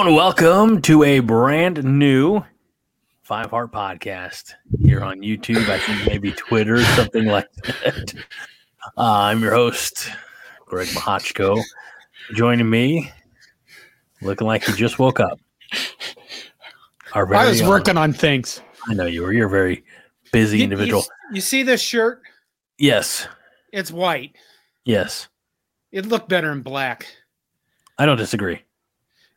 Hello and welcome to a brand new Five Heart podcast here on YouTube. I think maybe Twitter, something like that. Uh, I'm your host, Greg Mahochko. Joining me, looking like he just woke up. I was own, working on things. I know you were. You're a very busy you, individual. You, you see this shirt? Yes. It's white. Yes. It looked better in black. I don't disagree.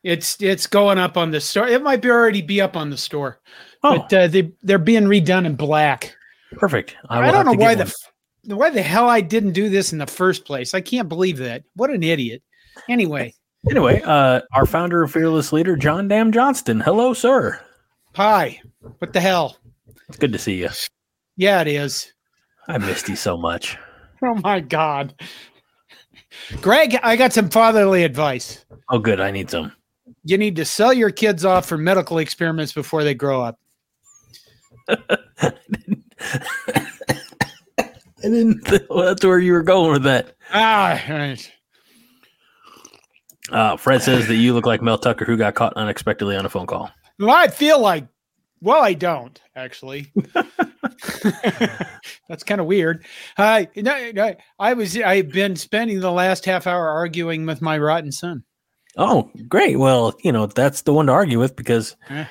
It's it's going up on the store. It might be already be up on the store, oh. but uh, they they're being redone in black. Perfect. I, I don't know why the why the hell I didn't do this in the first place. I can't believe that. What an idiot. Anyway. Anyway, uh, our founder and fearless leader, Jon Dam Johnston. Hello, sir. Hi. What the hell? It's good to see you. Yeah, it is. I missed you so much. Oh my god. Greg, I got some fatherly advice. Oh, good. I need some you need to sell your kids off for medical experiments before they grow up. I didn't. Well, that's where you were going with that. Ah, right. Uh, Fred says that you look like Mel Tucker, who got caught unexpectedly on a phone call. Well, I feel like. Well, I don't actually. That's kind of weird. I no, I was I've been spending the last half hour arguing with my rotten son. Oh, great. Well, you know, that's the one to argue with because eh.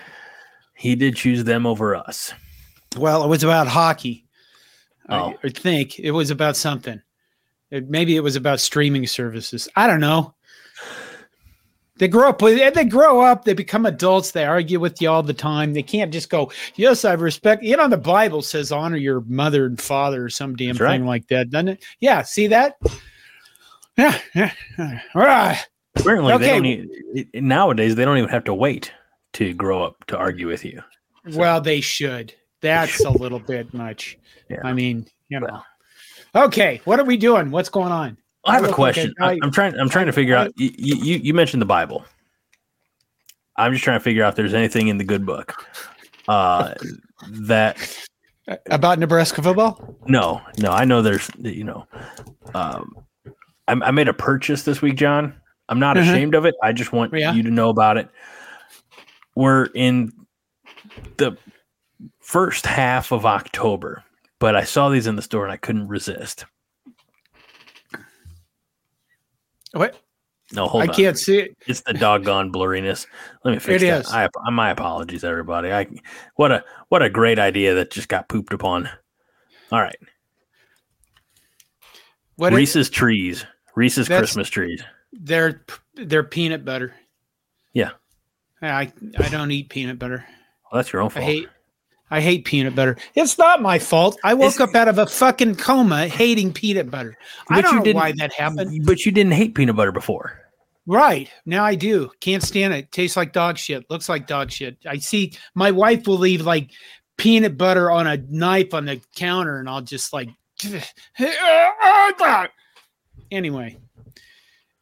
he did choose them over us. Well, it was about hockey. Oh. I, I think it was about something. It, maybe it was about streaming services. I don't know. They grow up with they grow up, they become adults, they argue with you all the time. They can't just go, Yes, I respect you know, the Bible says honor your mother and father or some damn That's thing right. like that, doesn't it? Yeah, see that? Yeah, yeah. All right. Apparently, okay. they don't even, nowadays they don't even have to wait to grow up to argue with you. So. Well, they should. That's a little bit much. Yeah. I mean, you know. Okay, what are we doing? What's going on? I have a question. I, am trying. I'm trying to figure out. You, you you mentioned the Bible. I'm just trying to figure out if there's anything in the good book uh, that about Nebraska football. No, no. I know there's. You know, um, I, I made a purchase this week, Jon, I'm not mm-hmm. ashamed of it. I just want yeah. you to know about it. We're in the first half of October, but I saw these in the store and I couldn't resist. What? No, hold I on. I can't see it. It's the doggone blurriness. Let me fix it that. Is. I, my apologies, everybody. I what a what a great idea that just got pooped upon. All right. What Reese's is, trees. Reese's Christmas trees. They're they're peanut butter. Yeah. I I don't eat peanut butter. Well, that's your own fault. I hate I hate peanut butter. It's not my fault. I woke it's, up out of a fucking coma hating peanut butter. I don't know why that happened. But you didn't hate peanut butter before. Right. Now I do. Can't stand it. Tastes like dog shit. Looks like dog shit. I see my wife will leave like peanut butter on a knife on the counter and I'll just like anyway.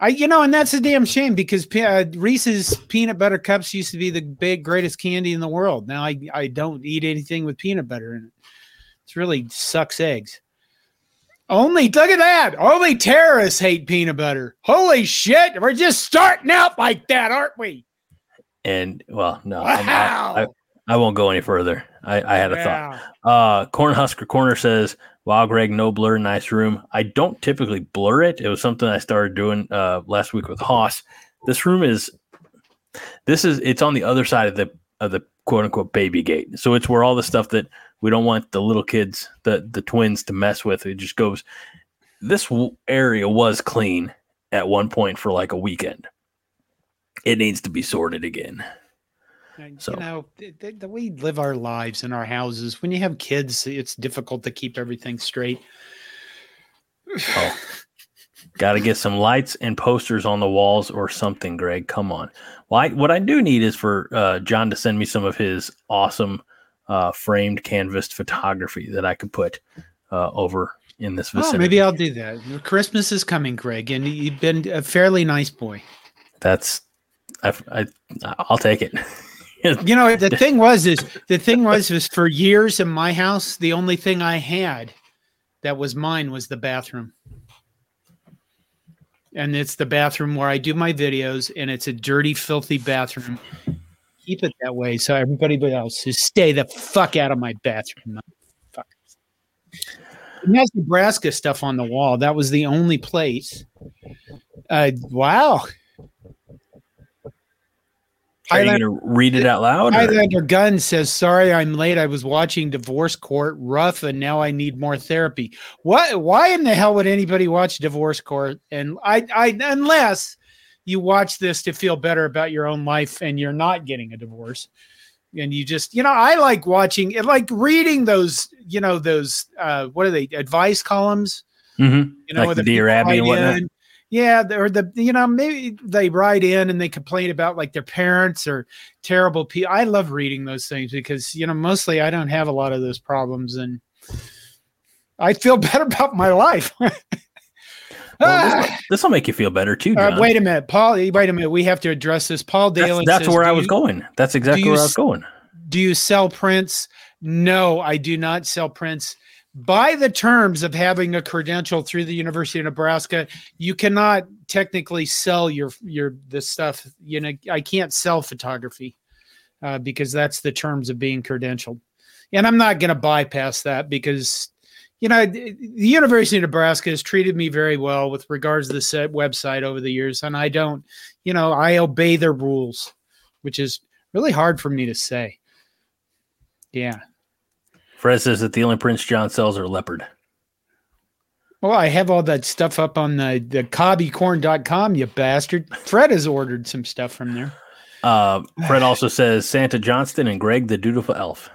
I, you know, and that's a damn shame because uh, Reese's peanut butter cups used to be the big greatest candy in the world. Now I, I don't eat anything with peanut butter in it. It's really sucks eggs. Only look at that. Only terrorists hate peanut butter. Holy shit. We're just starting out like that, aren't we? And well, no, wow. I, I, I, won't go any further. I, I had a thought. Uh, Cornhusker Corner says Wow, Greg, no blur, nice room. I don't typically blur it. It was something I started doing uh, last week with Haas. This room is, this is, it's on the other side of the of the quote unquote baby gate. So it's where all the stuff that we don't want the little kids, the the twins, to mess with. It just goes. This area was clean at one point for like a weekend. It needs to be sorted again. So. You know, the, the, we live our lives in our houses. When you have kids, it's difficult to keep everything straight. oh, got to get some lights and posters on the walls or something, Greg. Come on. Well, I, what I do need is for uh, Jon to send me some of his awesome uh, framed canvas photography that I could put uh, over in this vicinity. Oh, maybe I'll do that. Christmas is coming, Greg, and you've been a fairly nice boy. That's I, I I'll take it. you know, the thing was is the thing was was for years in my house, the only thing I had that was mine was the bathroom. and it's the bathroom where I do my videos, and it's a dirty, filthy bathroom. Keep it that way, so everybody else is stay the fuck out of my bathroom. Fuckers. It has Nebraska stuff on the wall. That was the only place. Uh, wow. Are you going to read it out loud? Highlander Gun says, "Sorry, I'm late. I was watching Divorce Court, rough, and now I need more therapy." What? Why in the hell would anybody watch Divorce Court? And I, I, unless you watch this to feel better about your own life, and you're not getting a divorce, and you just, you know, I like watching, like reading those, you know, those, uh, what are they, advice columns? Mm-hmm. You know, like the Dear Abby and whatnot. In, yeah, or the you know maybe they write in and they complain about like their parents or terrible people. I love reading those things because you know mostly I don't have a lot of those problems and I feel better about my life. well, this will make you feel better too. Uh, wait a minute, Paul. Wait a minute. We have to address this. Paul Dalen. That's, that's says, where I was you, going. That's exactly where I was going. Do you sell prints? No, I do not sell prints by the terms of having a credential through the University of Nebraska, you cannot technically sell your your this stuff. You know, I can't sell photography uh, because that's the terms of being credentialed, and I'm not going to bypass that because you know the University of Nebraska has treated me very well with regards to the set website over the years, and I don't, you know, I obey their rules, which is really hard for me to say. Yeah. Fred says that the only prints Jon sells are leopard. Well, I have all that stuff up on the, the cobbycorn.com, you bastard. Fred has ordered some stuff from there. Uh, Fred also says Santa Johnston and Greg the Dutiful Elf.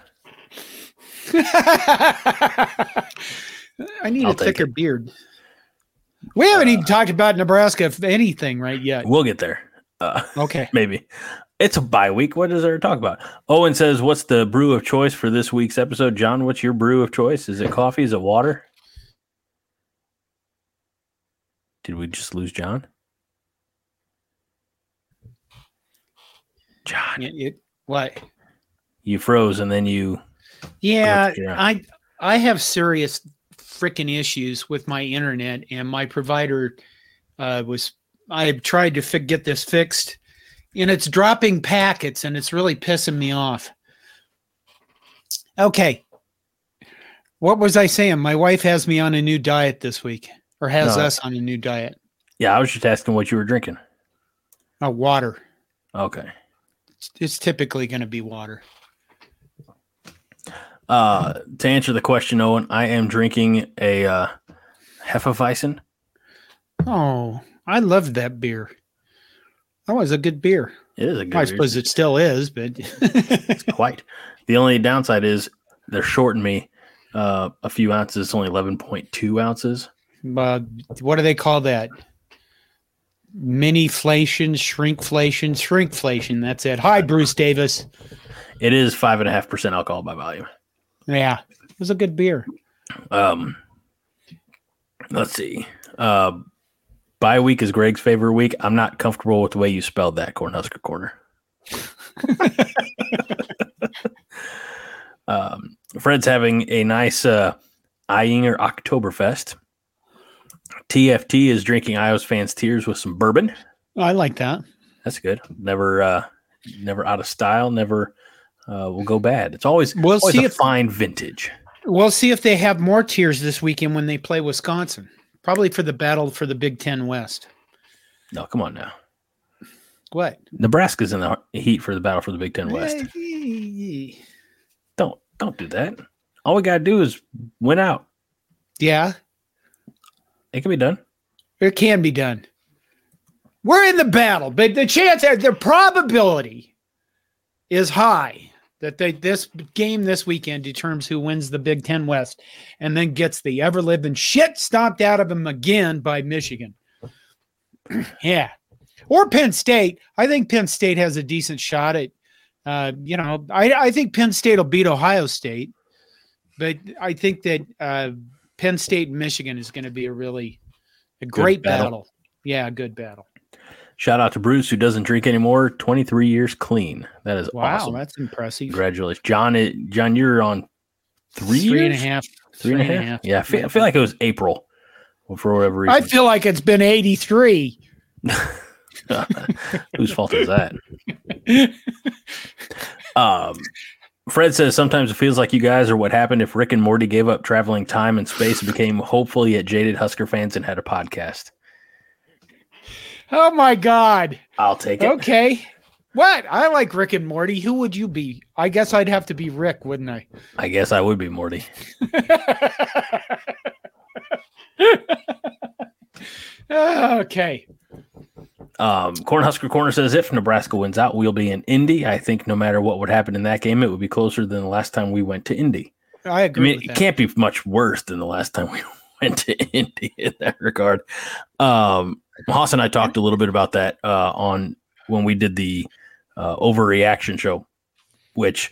I need I'll a thicker beard. We haven't uh, even talked about Nebraska, if anything, right yet. We'll get there. Uh, okay. Maybe. It's a bye week. What is there to talk about? Owen says, What's the brew of choice for this week's episode? Jon, what's your brew of choice? Is it coffee? Is it water? Did we just lose Jon? Jon. It, it, what? You froze and then you. Yeah, I I have serious freaking issues with my internet, and my provider uh, was. I tried to fi- get this fixed and it's dropping packets and it's really pissing me off. Okay. What was I saying? My wife has me on a new diet this week or has no. us on a new diet. Yeah, I was just asking what you were drinking. Uh, water. Okay. It's, it's typically going to be water. Uh, to answer the question, Owen, I am drinking a uh, Hefeweizen. Oh, I loved that beer. That was a good beer. It is a good. Beer. I suppose it still is, but it's quite. The only downside is they're shorting me uh, a few ounces. It's only eleven point two ounces. Uh, what do they call that? Miniflation, shrinkflation, shrinkflation. That's it. Hi, Bruce Davis. It is five and a half percent alcohol by volume. Yeah, it was a good beer. Um, let's see. Uh, Bye week is Greg's favorite week. I'm not comfortable with the way you spelled that Cornhusker Corner. um, Fred's having a nice uh, Ayinger Oktoberfest. TFT is drinking Iowa's fans' tears with some bourbon. I like that. That's good. Never, uh, never out of style. Never uh, will go bad. It's always we'll always see a if, fine vintage. We'll see if they have more tears this weekend when they play Wisconsin. Probably for the battle for the Big Ten West. No, come on now. What? Nebraska's in the heat for the battle for the Big Ten West. don't don't do that. All we gotta do is win out. Yeah. It can be done. It can be done. We're in the battle, but the chance, the probability is high that they this game this weekend determines who wins the Big Ten West and then gets the ever living shit stomped out of them again by Michigan. yeah. Or Penn State. I think Penn State has a decent shot at uh, you know, I, I think Penn State will beat Ohio State, but I think that uh, Penn State and Michigan is going to be a really a great battle. battle. Yeah, a good battle. Shout out to Bruce, who doesn't drink anymore. Twenty three years clean. That is wow. Awesome. That's impressive. Congratulations, Jon. Jon, you're on three, three and a half. Three, three and, and a half. half. Yeah, I feel, I feel, like it was April for whatever reason. I feel like it's been 83. Whose fault is that? um, Fred says sometimes it feels like you guys are what happened if Rick and Morty gave up traveling time and space and became hopefully yet jaded Husker fans and had a podcast. Oh my God. I'll take it. Okay. What? I like Rick and Morty. Who would you be? I guess I'd have to be Rick, wouldn't I? I guess I would be Morty. okay. Um, Cornhusker Corner says if Nebraska wins out, we'll be in Indy. I think no matter what would happen in that game, it would be closer than the last time we went to Indy. I agree. I mean, it can't be much worse than the last time we went to Indy in that regard. Um, Haas and I talked a little bit about that uh, on when we did the uh, overreaction show, which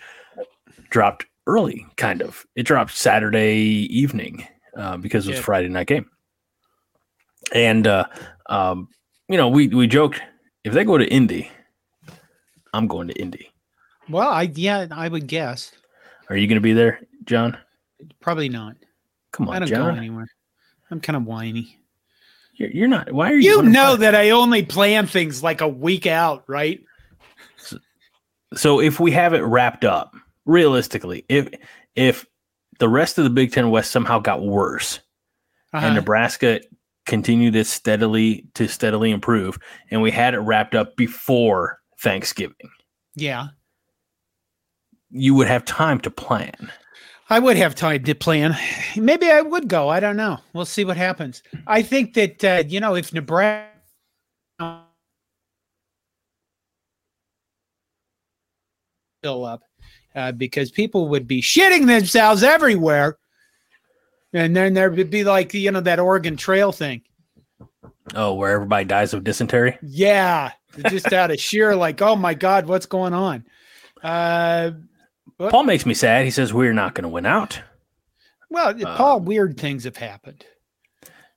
dropped early, kind of. It dropped Saturday evening uh, because it was yeah. Friday night game. And uh, um, you know, we we joked if they go to Indy, I'm going to Indy. Well, I yeah, I would guess. Are you going to be there, Jon? Probably not. Come on, I don't Jon. go anywhere. I'm kind of whiny. You're, you're not. Why are you? You know that I only plan things like a week out, right? So, so if we have it wrapped up, realistically, if if the rest of the Big Ten West somehow got worse, uh-huh. and Nebraska continued to steadily to steadily improve, and we had it wrapped up before Thanksgiving. Yeah, you would have time to plan. I would have time to plan. Maybe I would go. I don't know. We'll see what happens. I think that uh, you know if Nebraska fill up uh, because people would be shitting themselves everywhere and then there would be like you know that Oregon Trail thing. Oh, where everybody dies of dysentery. Yeah, just out of sheer like, oh my god, what's going on? Uh, but, Paul makes me sad. He says we're not going to win out. Well, Paul, um, weird things have happened.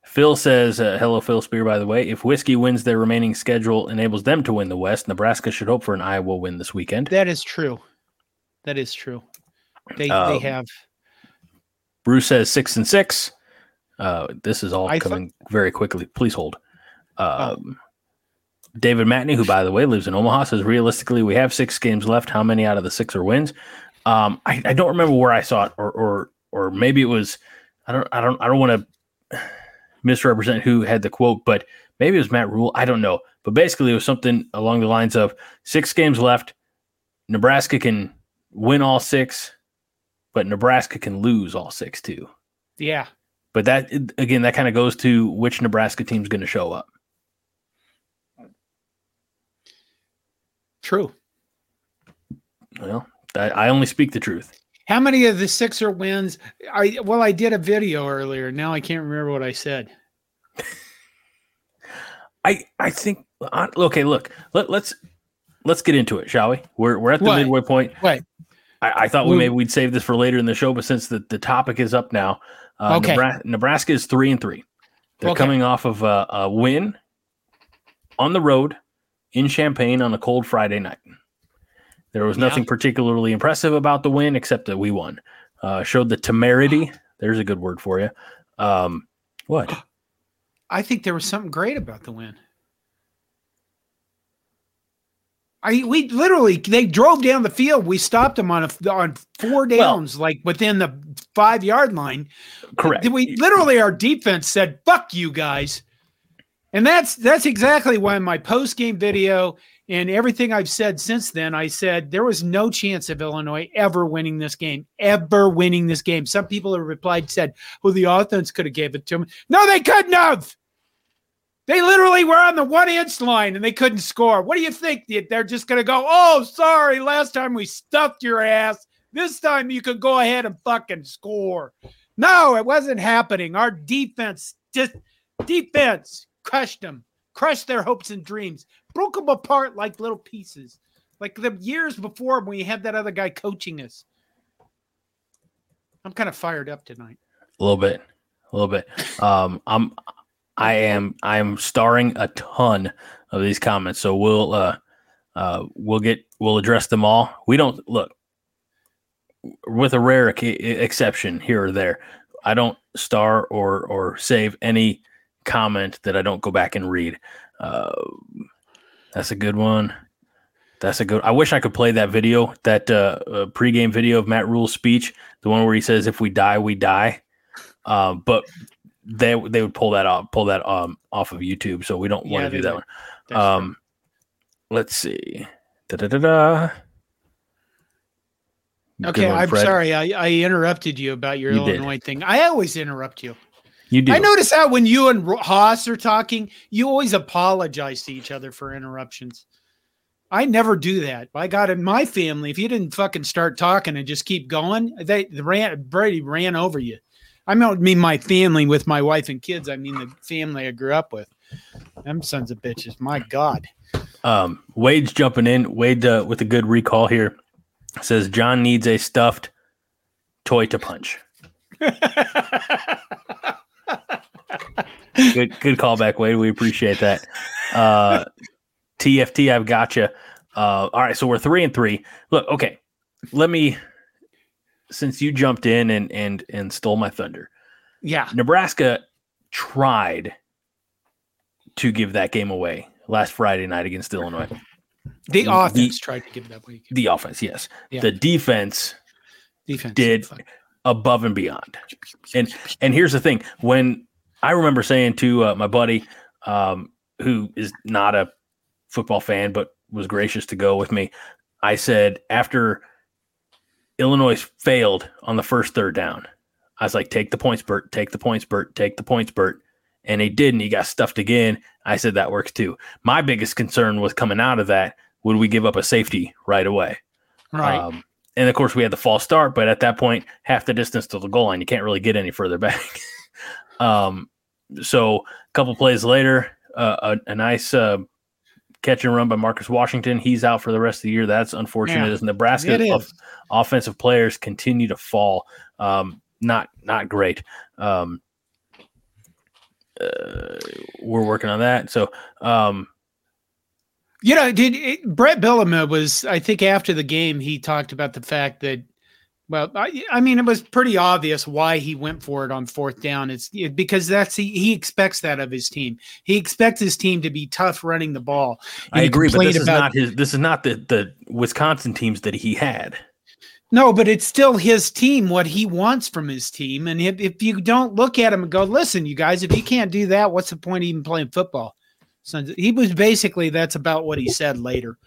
Phil says, uh, "Hello, Phil Spear." By the way, if Whiskey wins their remaining schedule, enables them to win the West. Nebraska should hope for an Iowa win this weekend. That is true. That is true. They um, they have Bruce says six and six. Uh, this is all I coming thought- very quickly. Please hold. Um, oh. David Matney, who by the way lives in Omaha, says realistically we have six games left. How many out of the six are wins? Um, I, I, don't remember where I saw it, or or or maybe it was. I don't. I don't. I don't want to misrepresent who had the quote, but maybe it was Matt Rhule. I don't know. But basically, it was something along the lines of six games left. Nebraska can win all six but Nebraska can lose all six too. Yeah. But that again, that kind of goes to which Nebraska team's going to show up. True. Well, I, I only speak the truth. How many of the Sixer wins? I well, I did a video earlier. Now I can't remember what I said. I I think okay. Look, let, let's let's get into it, shall we? We're we're at the what? midway point. Wait, I, I thought we, maybe we'd save this for later in the show, but since the, the topic is up now, uh, okay. Nebraska, Nebraska is three and three. They're okay. coming off of a, a win on the road in Champaign on a cold Friday night. There was nothing yeah. particularly impressive about the win except that we won. Uh, showed the temerity. There's a good word for you. Um, what? I think there was something great about the win. I we literally they drove down the field. We stopped them on a, on four downs, well, like within the five yard line. Correct. We literally our defense said "fuck you guys," and that's that's exactly why my post game video and everything I've said since then, I said there was no chance of Illinois ever winning this game, ever winning this game. Some people have replied said, "Well, the offense could have gave it to them." No, they couldn't have. They literally were on the one inch line and they couldn't score. What do you think? They're just going to go, oh, sorry, last time we stuffed your ass. This time you can go ahead and fucking score. No, it wasn't happening. Our defense just defense crushed them, crushed their hopes and dreams, broke them apart like little pieces, like the years before when we had that other guy coaching us. I'm kind of fired up tonight. A little bit, a little bit. Um, I'm I am I am starring a ton of these comments, so we'll uh, uh, we'll get we'll address them all. We don't look with a rare exception here or there. I don't star or or save any comment that I don't go back and read. Uh, that's a good one. That's a good. I wish I could play that video, that uh, uh, pregame video of Matt Rhule's speech, the one where he says, "If we die, we die." Uh, but they they would pull that off, pull that um off of YouTube, so we don't want to do that would. one. um, let's see. Da da da da. Okay, one, I'm sorry. I, I interrupted you about your you Illinois did. thing. I always interrupt you. You do. I notice that when you and Haas are talking, you always apologize to each other for interruptions. I never do that. I got in my family. If you didn't fucking start talking and just keep going, they the ran Brady ran over you. I don't mean my family with my wife and kids. I mean the family I grew up with. Them sons of bitches. My God. Um, Wade's jumping in. Wade uh, with a good recall here says Jon needs a stuffed toy to punch. good good callback, Wade. We appreciate that. Uh, TFT, I've got you. Uh, all right, so we're three and three. Look, okay, let me. Since you jumped in and and and stole my thunder, yeah, Nebraska tried to give that game away last Friday night against Illinois. The, the offense tried to give it away. The offense, yes. Yeah. The defense, defense did above and beyond. And and here's the thing: when I remember saying to uh, my buddy, um, who is not a football fan but was gracious to go with me, I said after Illinois failed on the first third down, I was like, "Take the points, Bert. Take the points, Bert. Take the points, Bert." And he didn't. He got stuffed again. I said that works too. My biggest concern was coming out of that would we give up a safety right away? Right. Um, and of course, we had the false start, but at that point, half the distance to the goal line, you can't really get any further back. um, so a couple plays later, uh, a, a, nice uh, catch and run by Marcus Washington. He's out for the rest of the year. That's unfortunate. Yeah, as Nebraska off, offensive players continue to fall, um, not not great. Um, uh, we're working on that. So um, you know, did it, Bret Bielema was? I think after the game, he talked about the fact that. Well, I, I mean, it was pretty obvious why he went for it on fourth down. It's it, because that's he, he expects that of his team. He expects his team to be tough running the ball. And I agree, but this about, is not his. This is not the the Wisconsin teams that he had. No, but it's still his team, what he wants from his team. And if, if you don't look at him and go, listen, you guys, if you can't do that, what's the point of even playing football? He was basically that's about what he said later.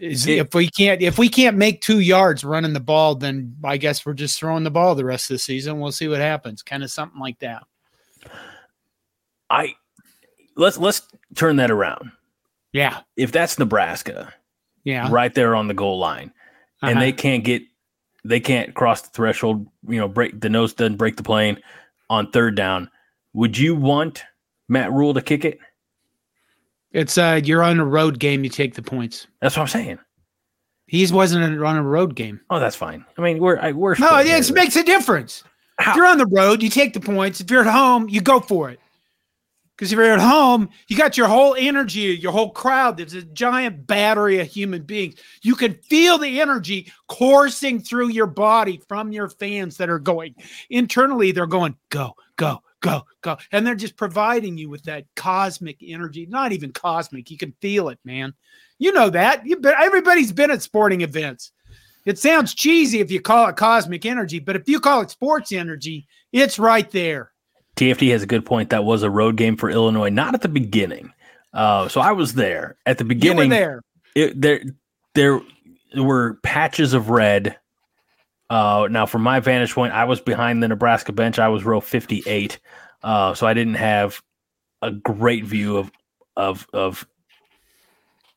Is it, if we can't if we can't make two yards running the ball, then I guess we're just throwing the ball the rest of the season. We'll see what happens. Kind of something like that. I let's let's turn that around. Yeah. If that's Nebraska, yeah, right there on the goal line, uh-huh. and they can't get they can't cross the threshold, you know, break the nose doesn't break the plane on third down. Would you want Matt Rhule to kick it? It's uh you're on a road game, you take the points. That's what I'm saying. He's wasn't on a road game. Oh, that's fine. I mean, we're I, we're no, it makes a difference. How? If you're on the road, you take the points. If you're at home, you go for it. Because if you're at home, you got your whole energy, your whole crowd. There's a giant battery of human beings. You can feel the energy coursing through your body from your fans that are going internally. They're going, go, go, go, go. And they're just providing you with that cosmic energy. Not even cosmic. You can feel it, man. You know that. You've been everybody's been at sporting events. It sounds cheesy if you call it cosmic energy, but if you call it sports energy, it's right there. TFT has a good point. That was a road game for Illinois, not at the beginning. Uh, so I was there at the beginning. there. It, there, there were patches of red uh, now, from my vantage point, I was behind the Nebraska bench. I was row 58, uh, so I didn't have a great view of of of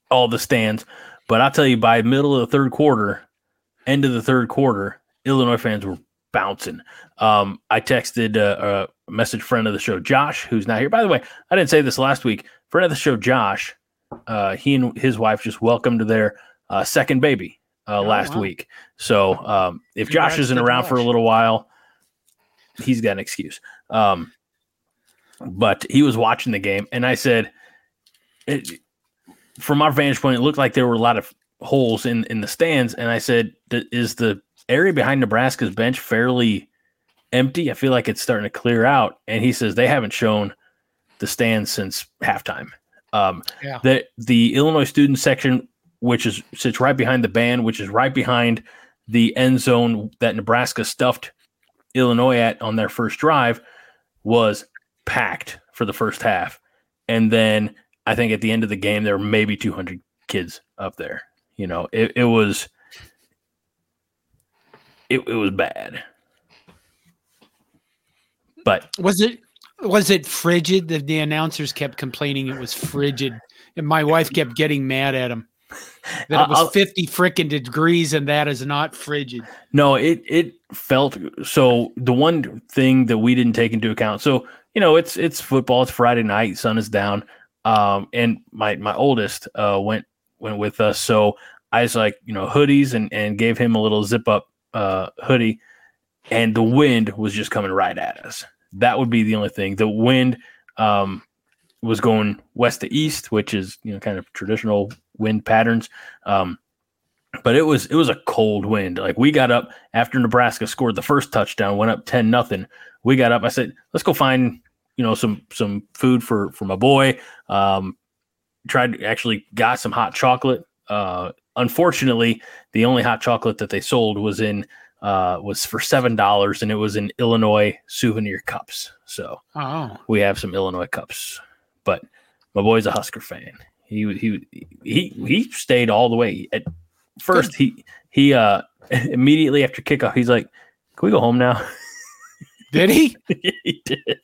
all the stands. But I'll tell you, by middle of the third quarter, end of the third quarter, Illinois fans were bouncing. Um, I texted uh, a message friend of the show, Josh, who's not here. By the way, I didn't say this last week. Friend of the show, Josh, uh, he and his wife just welcomed their uh, second baby uh, oh, last wow. week. So um, if Josh isn't around Josh. for a little while, he's got an excuse. Um, but he was watching the game, and I said, it, from our vantage point, it looked like there were a lot of holes in in the stands, and I said, is the area behind Nebraska's bench fairly empty. I feel like it's starting to clear out. And he says they haven't shown the stands since halftime. Um, yeah. The the Illinois student section, which is sits right behind the band, which is right behind the end zone that Nebraska stuffed Illinois at on their first drive, was packed for the first half, and then I think at the end of the game there were maybe 200 kids up there. You know, it, it was it, it was bad. But was it was it frigid? The, the announcers kept complaining it was frigid, and my wife kept getting mad at him that it was I'll, 50 freaking degrees and that is not frigid. No, it it felt so the one thing that we didn't take into account. So, you know, it's it's football, it's Friday night, sun is down. Um and my my oldest uh went went with us. So I was like, you know, hoodies and and gave him a little zip up uh hoodie and the wind was just coming right at us. That would be the only thing. The wind um, was going west to east, which is you know kind of traditional wind patterns. Um, but it was it was a cold wind. Like we got up after Nebraska scored the first touchdown, went up ten nothing. We got up. I said, let's go find you know some some food for for my boy. Um, tried actually got some hot chocolate. Uh, unfortunately, the only hot chocolate that they sold was in uh, was for seven dollars, and it was in Illinois souvenir cups. So oh. we have some Illinois cups. But my boy's a Husker fan. He he he he stayed all the way. At first, he he uh immediately after kickoff, he's like, "Can we go home now?" Did he? he did.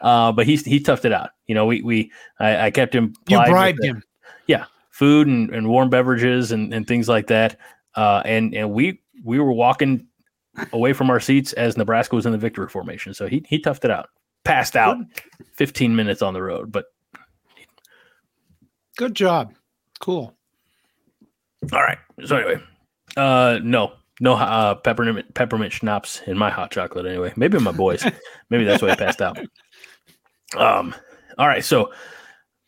Uh, but he he toughed it out. You know, we we I, I kept him. You bribed him. Yeah, food and, and warm beverages and, and things like that. Uh, and and we we were walking away from our seats as Nebraska was in the victory formation. So he he toughed it out. Passed out 15 minutes on the road, but good job. Cool. All right. So anyway, uh no. No uh, peppermint peppermint schnapps in my hot chocolate anyway. Maybe my boys. Maybe that's why I passed out. Um all right, so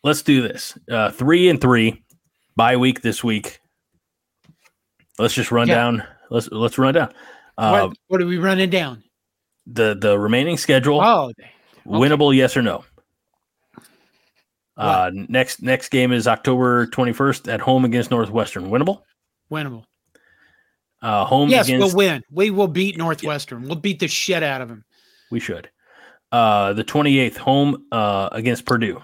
let's do this. Uh three and three bye week this week. Let's just run yeah. down. Let's let's run down. Uh, what, what are we running down? The the remaining schedule. Oh, okay. winnable, yes or no? Uh, next next game is October 21st at home against Northwestern. Winnable? Winnable. Uh, home yes, against, we'll win. We will beat Northwestern. We'll beat the shit out of them. We should. Uh, the 28th home uh, against Purdue.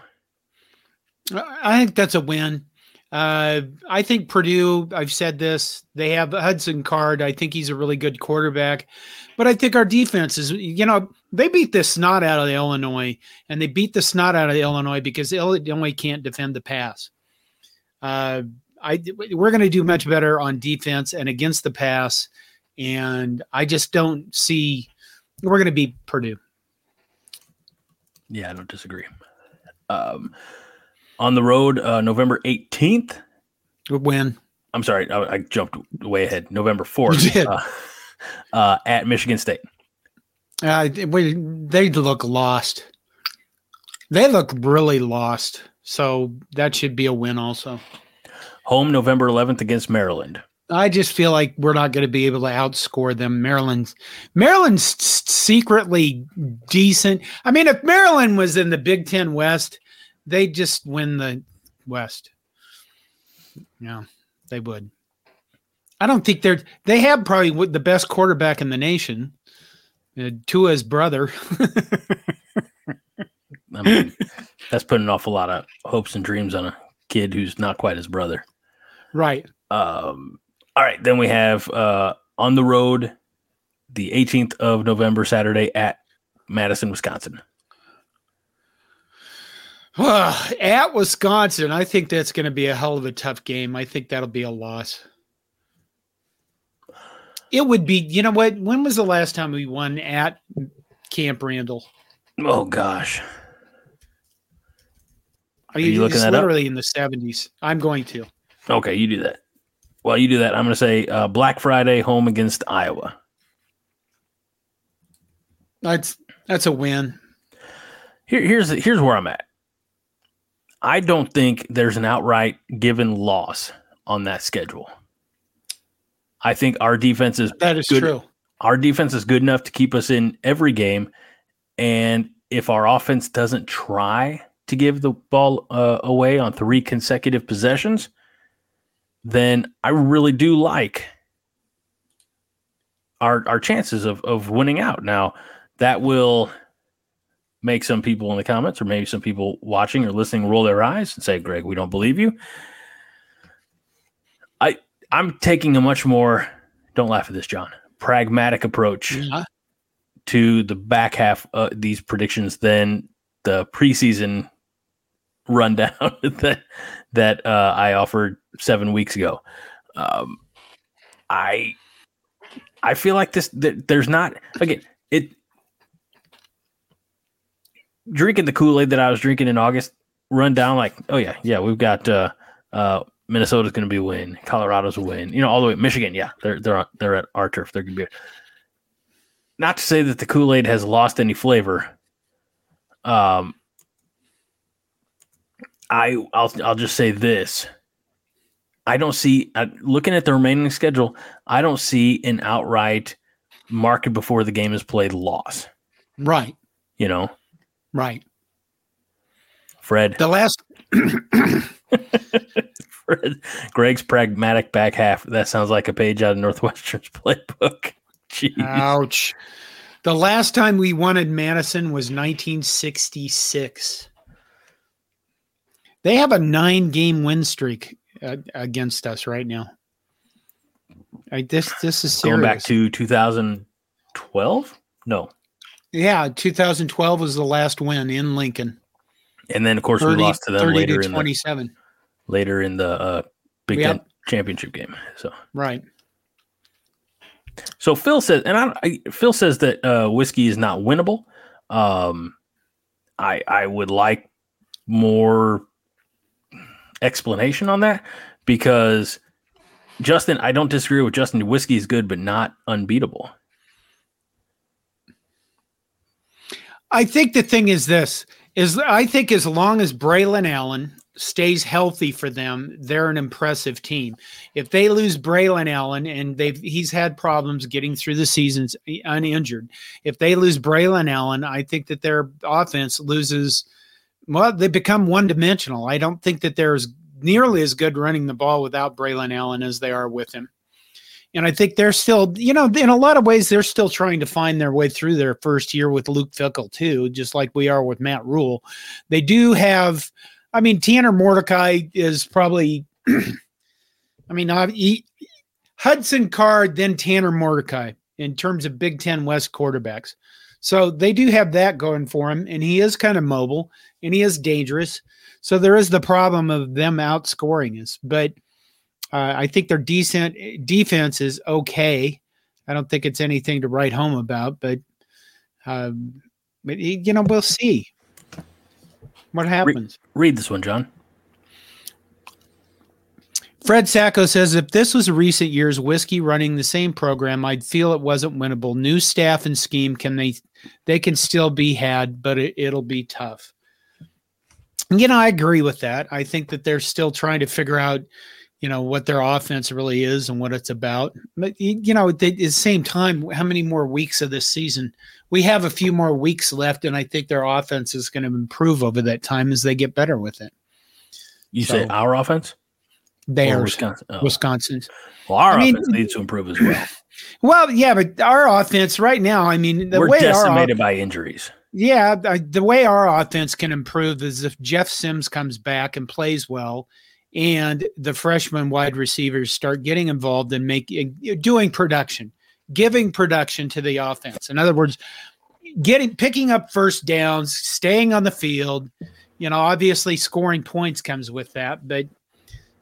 I think that's a win. Uh, I think Purdue, I've said this, they have Hudson Card. I think he's a really good quarterback. But I think our defense is, you know, they beat the snot out of Illinois, and they beat the snot out of Illinois because Illinois can't defend the pass. Uh, I we're going to do much better on defense and against the pass, and I just don't see we're going to beat Purdue. Yeah, I don't disagree. Um, on the road uh, November 18th. When? I'm sorry, I, I, jumped way ahead. November 4th uh, uh, at Michigan State. Uh, they look lost. They look really lost. So that should be a win also. Home November 11th against Maryland. I just feel like we're not going to be able to outscore them. Maryland's Maryland's secretly decent. I mean, if Maryland was in the Big Ten West, they just win the West. Yeah, they would. I don't think they're. They have probably the best quarterback in the nation. Uh, Tua's brother. I mean, that's putting an awful lot of hopes and dreams on a kid who's not quite his brother. Right. Um. All right. Then we have uh, on the road, the 18th of November, Saturday at Madison, Wisconsin. At Wisconsin, I think that's going to be a hell of a tough game. I think that'll be a loss. It would be, you know what? When was the last time we won at Camp Randall? Oh gosh. Are you, Are you looking at literally up? in the 70s. I'm going to. Okay, you do that. Well, you do that. I'm going to say uh, Black Friday home against Iowa. That's that's a win. Here, here's here's where I'm at. I don't think there's an outright given loss on that schedule. I think our defense is that is good. true. our defense is good enough to keep us in every game. And if our offense doesn't try to give the ball uh, away on three consecutive possessions, then I really do like our our chances of of winning out. Now, that will make some people in the comments or maybe some people watching or listening roll their eyes and say, "Greg, we don't believe you." I I'm taking a much more don't laugh at this, Jon. Pragmatic approach yeah. to the back half of these predictions than the preseason rundown that that uh, I offered seven weeks ago. Um, I I feel like this. That there's not again it drinking the Kool Aid that I was drinking in August. Run down like, oh yeah, yeah, we've got uh, uh, Minnesota's going to be a win, Colorado's a win. You know, all the way Michigan, yeah, they're they're they're at our turf. They're going to be. Not to say that the Kool Aid has lost any flavor. Um, I I'll I'll just say this. I don't see uh, looking at the remaining schedule. I don't see an outright market before the game is played loss. Right. You know. Right. Fred. The last. Fred, Greg's pragmatic back half. That sounds like a page out of Northwestern's playbook. Jeez. Ouch. The last time we wanted Madison was 1966. They have a nine game win streak uh, against us right now. I, this this is serious. going back to 2012. No. Yeah, 2012 was the last win in Lincoln. And then of course 30, we lost to them later to in 27. The, later in the uh, Big. Ten championship game. So right. So Phil says, and I, I Phil says that uh, whiskey is not winnable. Um, I I would like more explanation on that because Justin, I don't disagree with Justin. Whiskey is good, but not unbeatable. I think the thing is this is I think as long as Braylon Allen stays healthy for them, they're an impressive team. If they lose Braylon Allen and they've he's had problems getting through the seasons uninjured. If they lose Braylon Allen, I think that their offense loses well, they become one dimensional. I don't think that they're as nearly as good running the ball without Braylon Allen as they are with him. And I think they're still, you know, in a lot of ways, they're still trying to find their way through their first year with Luke Fickell, too, just like we are with Matt Rhule. They do have, I mean, Tanner Mordecai is probably, I mean, he, Hudson Card, then Tanner Mordecai in terms of Big Ten West quarterbacks. So they do have that going for him, and he is kind of mobile and he is dangerous. So there is the problem of them outscoring us, but uh, I think their decent defense is okay. I don't think it's anything to write home about, but, um, but you know we'll see what happens. Read, read this one, Jon. Fred Sacco says if this was recent years whiskey running the same program, I'd feel it wasn't winnable. New staff and scheme can they they can still be had, but it, it'll be tough. You know, I agree with that. I think that they're still trying to figure out, you know, what their offense really is and what it's about. But you know, at the same time, how many more weeks of this season? We have a few more weeks left, and I think their offense is going to improve over that time as they get better with it. You so, say our offense? Theirs, Wisconsin. Oh. Wisconsin's. Well, our I offense mean, needs to improve as well. Well, yeah, but our offense right now, I mean, the we're way decimated our, by injuries. Yeah, the way our offense can improve is if Jeff Sims comes back and plays well, and the freshman wide receivers start getting involved and making doing production, giving production to the offense. In other words, getting picking up first downs, staying on the field. You know, obviously scoring points comes with that, but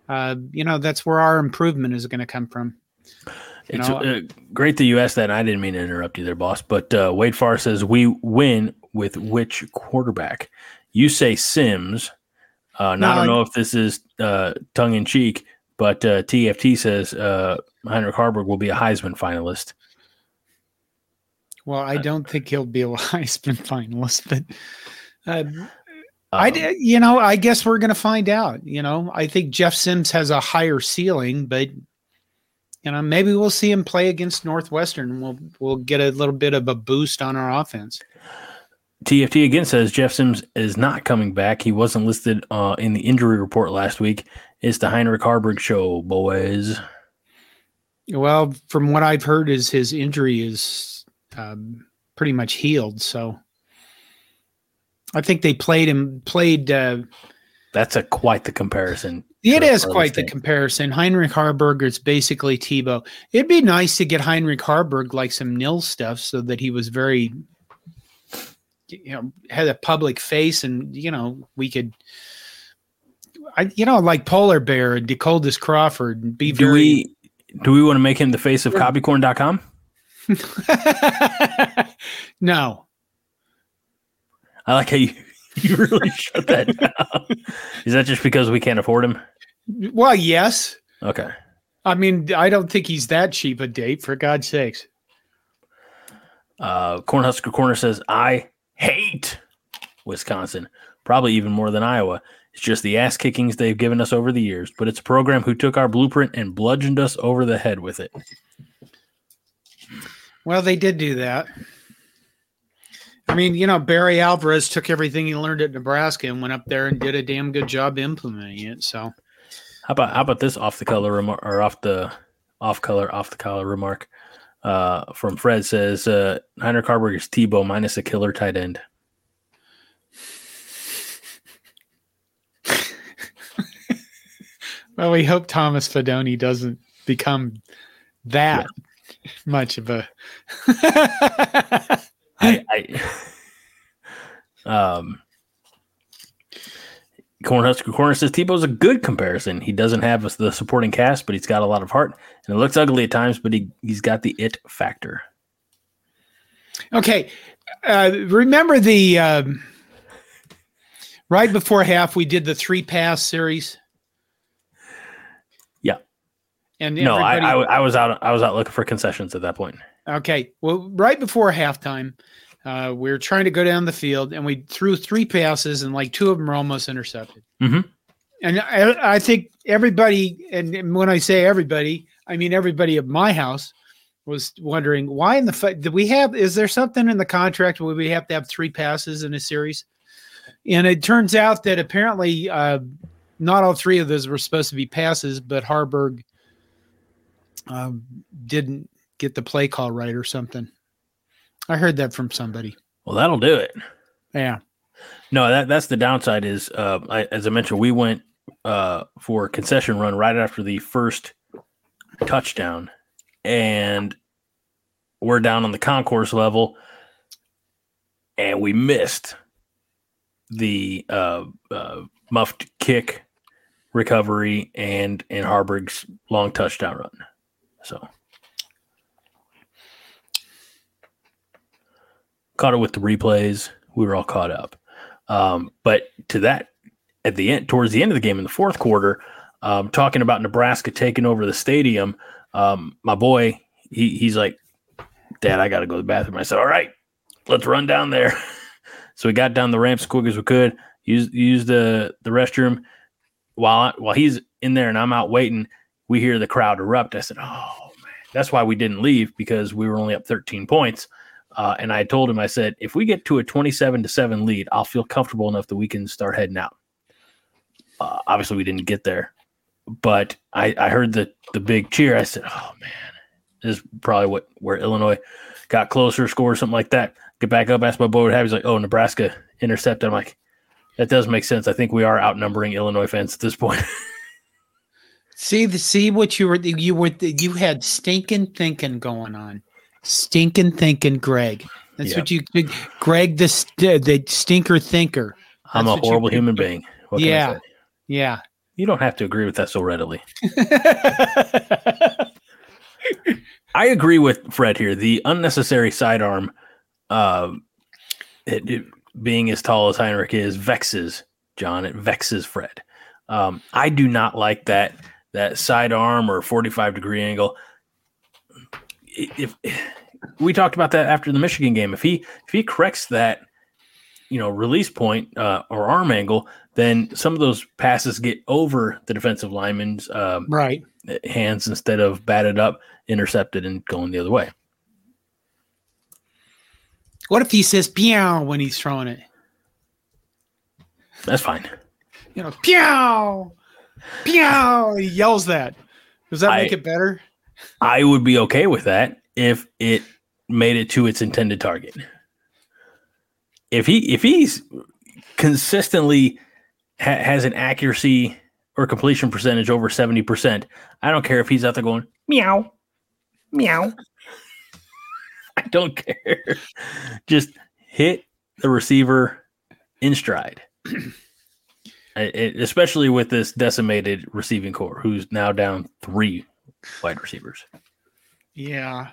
uh, you know that's where our improvement is going to come from. It's know, uh, great that you asked that. I didn't mean to interrupt you there, boss. But uh, Wade Farr says we win with which quarterback? You say Sims. Uh, now, I don't know if this is uh, tongue in cheek, but TFT uh, says uh, Heinrich Haarberg will be a Heisman finalist. Well, I don't think he'll be a Heisman finalist, but um, I, you know, I guess we're going to find out. You know, I think Jeff Sims has a higher ceiling, but you know, maybe we'll see him play against Northwestern. We'll we'll get a little bit of a boost on our offense. TFT again says Jeff Sims is not coming back. He wasn't listed uh, in the injury report last week. It's the Heinrich Haarberg show, boys. Well, from what I've heard, is his injury is um, pretty much healed. So I think they played him played. Uh, That's a quite the comparison. It is quite the comparison. Heinrich Haarberg is basically Tebow. It'd be nice to get Heinrich Haarberg like some nil stuff so that he was very, you know, had a public face and, you know, we could, I, you know, like Polar Bear and Decoldest Crawford and be do very. We, do we want to make him the face of copycorn.com? no. I like how you you really shut that down. Is that just because we can't afford him? Well, yes. Okay. I mean, I don't think he's that cheap a date, for God's sakes. Uh, Cornhusker Corner says, I hate Wisconsin, probably even more than Iowa. It's just the ass kickings they've given us over the years, but it's a program who took our blueprint and bludgeoned us over the head with it. Well, they did do that. I mean, you know, Barry Alvarez took everything he learned at Nebraska and went up there and did a damn good job implementing it. So, how about how about this off the color remark or off the off color off the collar remark uh, from Fred says uh, Heinrich Haarberg is Tebow minus a killer tight end. well, we hope Thomas Fidone doesn't become that yeah. much of a. I, I um Cornhusker Corner says Tebow's a good comparison. He doesn't have the supporting cast, but he's got a lot of heart, and it looks ugly at times, but he he's got the it factor. Okay, uh, remember the um, right before half we did the three pass series. Yeah, and no, I, I, I was out I was out looking for concessions at that point. Okay. Well, right before halftime, uh, we were trying to go down the field and we threw three passes and like two of them were almost intercepted. Mm-hmm. And I, I, think everybody, and when I say everybody, I mean everybody at my house was wondering why in the fact did we have, is there something in the contract where we have to have three passes in a series? And it turns out that apparently uh, not all three of those were supposed to be passes, but Haarberg um, didn't get the play call right or something. I heard that from somebody. Well, that'll do it. Yeah. No, that that's the downside. Is uh, I, as I mentioned, we went uh, for a concession run right after the first touchdown, and we're down on the concourse level, and we missed the uh, uh, muffed kick recovery and and Haarberg's long touchdown run. So caught it with the replays. We were all caught up. Um, but to that, at the end, towards the end of the game in the fourth quarter, um, talking about Nebraska taking over the stadium, um, my boy, he, he's like, Dad, I got to go to the bathroom. I said, All right, let's run down there. so we got down the ramps as quick as we could, used, used the, the restroom. While, while he's in there and I'm out waiting, we hear the crowd erupt. I said, Oh, man. That's why we didn't leave because we were only up 13 points. Uh, and I told him, I said, if we get to a 27 to 7 lead, I'll feel comfortable enough that we can start heading out. Uh, obviously, we didn't get there, but I, I heard the, the big cheer. I said, oh, man, this is probably what where Illinois got closer, scored something like that. Get back up, ask my boy what happened. He's like, oh, Nebraska intercepted. I'm like, that does make sense. I think we are outnumbering Illinois fans at this point. see the see what you were you were you had stinking thinking going on stinking thinking Greg. That's yep. what you, Greg, the the stinker thinker. That's I'm a horrible human being. What yeah, yeah. You don't have to agree with that so readily. I agree with Fred here. The unnecessary sidearm, uh, it, it, being as tall as Heinrich is, vexes Jon. It vexes Fred. Um, I do not like that that sidearm or 45 degree angle if we talked about that after the Michigan game, if he if he corrects that you know release point uh, or arm angle, then some of those passes get over the defensive lineman's um, right hands instead of batted up, intercepted, and going the other way. What if he says "pew" when he's throwing it? That's fine. You know, "pew, pew." He yells that. Does that make I, it better? I would be okay with that if it made it to its intended target. If he if he's consistently ha- has an accuracy or completion percentage over 70%, I don't care if he's out there going meow meow. I don't care. Just hit the receiver in stride. especially with this decimated receiving corps, who's now down three wide receivers. Yeah.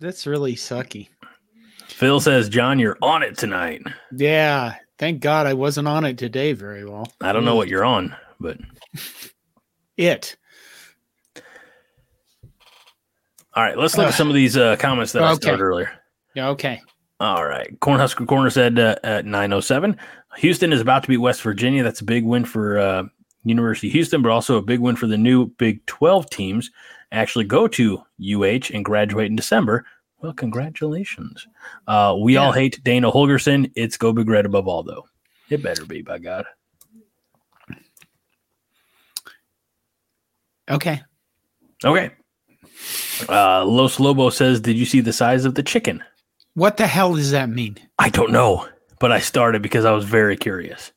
That's really sucky. Phil says, Jon, you're on it tonight. Yeah. Thank God I wasn't on it today very well. I don't know what you're on, but it. All right, let's look uh, at some of these uh, comments that okay. I started earlier. Yeah, okay. All right. Cornhusker Corner said uh, at 907 Houston is about to beat West Virginia. That's a big win for uh, University of Houston, but also a big win for the new Big 12 teams. Actually, go to UH and graduate in December. Well, congratulations. Uh, we yeah. all hate Dana Holgorsen. It's go big red above all, though. It better be, by God. Okay. Okay. Uh, Los Lobo says, Did you see the size of the chicken? What the hell does that mean? I don't know, but I started because I was very curious.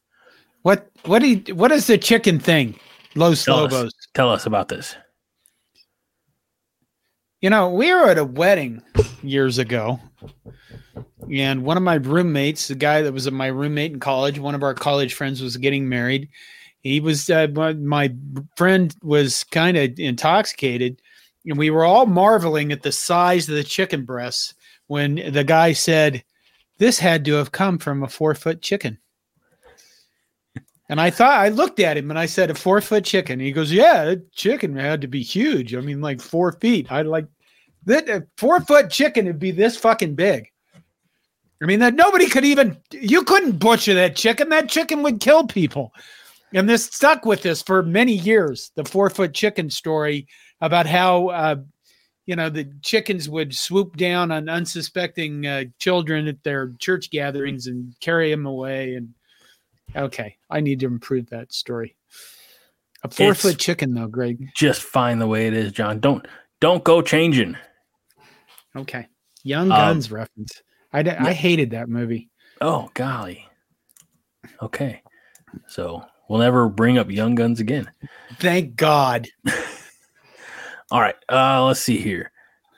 What what do you, what is the chicken thing? Los tell Lobos. Us, tell us about this. You know, we were at a wedding years ago, and one of my roommates, the guy that was my roommate in college, one of our college friends was getting married. He was uh, my friend was kind of intoxicated, and we were all marveling at the size of the chicken breasts when the guy said, "This had to have come from a four foot chicken." And I thought I looked at him and I said, a four foot chicken. he goes, Yeah, chicken had to be huge. I mean, like four feet. I like that a four foot chicken would be this fucking big. I mean, that nobody could even you couldn't butcher that chicken. That chicken would kill people. And this stuck with us for many years, the four foot chicken story about how uh, you know the chickens would swoop down on unsuspecting uh, children at their church gatherings and carry them away and Okay, I need to improve that story. A four it's foot chicken, though, Greg. Just fine the way it is, Jon. Don't don't go changing. Okay, Young um, Guns um, reference. I yeah. I hated that movie. Oh golly. Okay, so we'll never bring up Young Guns again. Thank God. All right, uh, let's see here.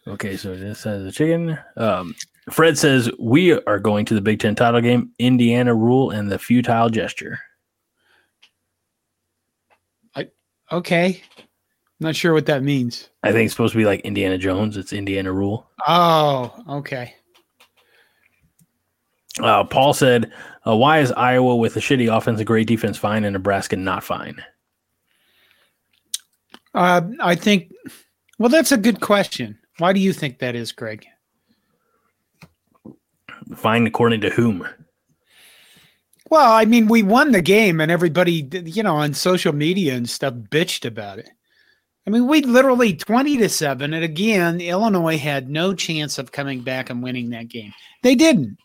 Okay, so this has a chicken. Um, Fred says we are going to the Big Ten title game. Indiana rule and the futile gesture. I okay. I'm not sure what that means. I think it's supposed to be like Indiana Jones. It's Indiana rule. Oh, okay. Uh, Paul said, uh, "Why is Iowa with a shitty offense, a great defense, fine, and Nebraska not fine?" Uh, I think. Well, that's a good question. Why do you think that is, Greg? Fine according to whom? Well, I mean, we won the game, and everybody, you know, on social media and stuff bitched about it. I mean, we literally 20 to 7. And again, Illinois had no chance of coming back and winning that game. They didn't.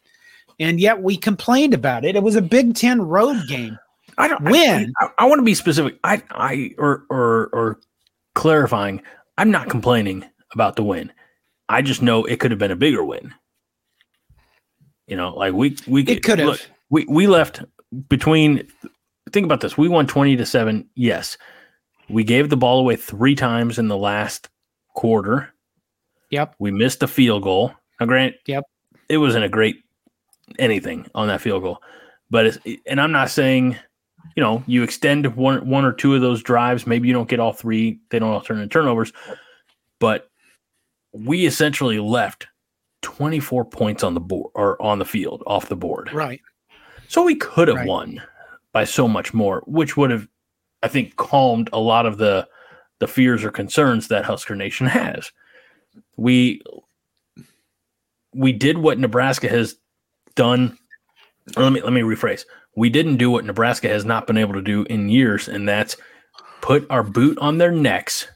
And yet we complained about it. It was a Big Ten road game. I don't win. I, I, I want to be specific. I, I, or, or, or clarifying, I'm not complaining about the win. I just know it could have been a bigger win. You know, like we we it could have. We we left between. Think about this. We won twenty to seven. Yes, we gave the ball away three times in the last quarter. Yep. We missed a field goal. Now, Grant. Yep. It wasn't a great anything on that field goal, but it's, and I'm not saying, you know, you extend one one or two of those drives. Maybe you don't get all three. They don't all turn into turnovers, but we essentially left 24 points on the board or on the field off the board. Right. So we could have right. won by so much more, which would have, I think, calmed a lot of the the fears or concerns that Husker Nation has. We we did what Nebraska has done. Let me let me rephrase. We didn't do what Nebraska has not been able to do in years, and that's put our boot on their necks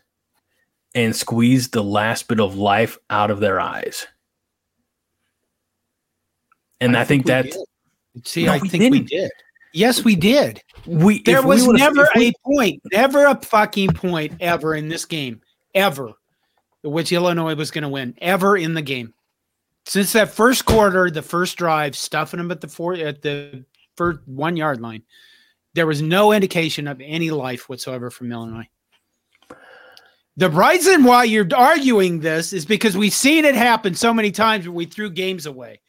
and squeeze the last bit of life out of their eyes. And I, I think, think that. See, no, I think didn't. we did. Yes, we did. We there was we never we, a point, never a fucking point ever in this game, ever, which Illinois was going to win, ever in the game. Since that first quarter, the first drive, stuffing them at the four at the first one yard line, there was no indication of any life whatsoever from Illinois. The reason why you're arguing this is because we've seen it happen so many times when we threw games away.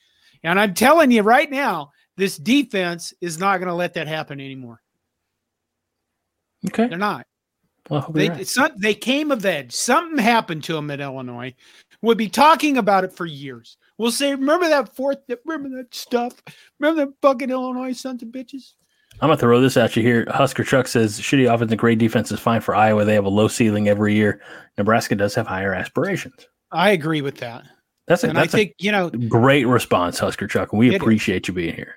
And I'm telling you right now, this defense is not going to let that happen anymore. Okay. They're not. Well, they, right. not, they came of age. Something happened to them at Illinois. We'll be talking about it for years. We'll say, remember that fourth, remember that stuff? Remember that fucking Illinois sons of bitches? I'm gonna throw this at you here. Husker Chuck says shitty offense and great defense is fine for Iowa. They have a low ceiling every year. Nebraska does have higher aspirations. I agree with that. That's a, and that's I think you know great response, Husker Chuck. We appreciate is. you being here.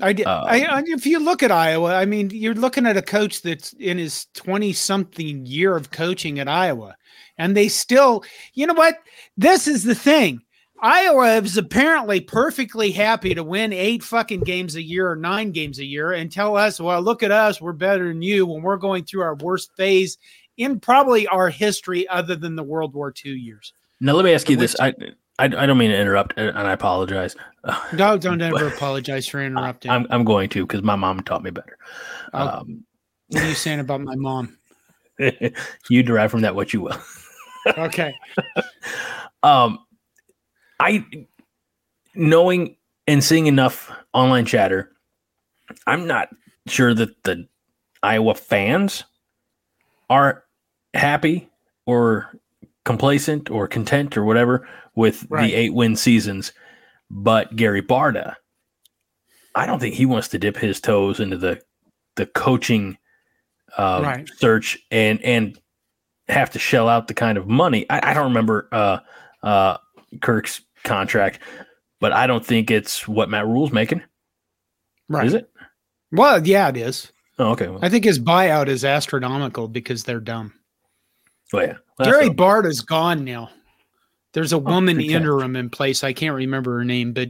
I, did. Um, I, if you look at Iowa, I mean, you're looking at a coach that's in his 20 something year of coaching at Iowa, and they still, you know what? This is the thing. Iowa is apparently perfectly happy to win eight fucking games a year or nine games a year and tell us, well, look at us, we're better than you when we're going through our worst phase in probably our history other than the World War II years. Now, let me ask you this. I, I, I don't mean to interrupt, and I apologize. No, don't ever apologize for interrupting. I'm, I'm going to because my mom taught me better. Um, what are you saying about my mom? you derive from that what you will. okay. Um, I knowing and seeing enough online chatter, I'm not sure that the Iowa fans are happy or complacent or content or whatever with right. the eight win seasons. But Gary Barta, I don't think he wants to dip his toes into the the coaching uh, right. search and and have to shell out the kind of money. I, I don't remember uh, uh, Kirk's contract, but I don't think it's what Matt Rhule's making. Right? Is it? Well, yeah, it is. Oh, okay. Well. I think his buyout is astronomical because they're dumb. Oh yeah. Well, Gary Barta is gone now. There's a oh, woman interim in place. I can't remember her name, but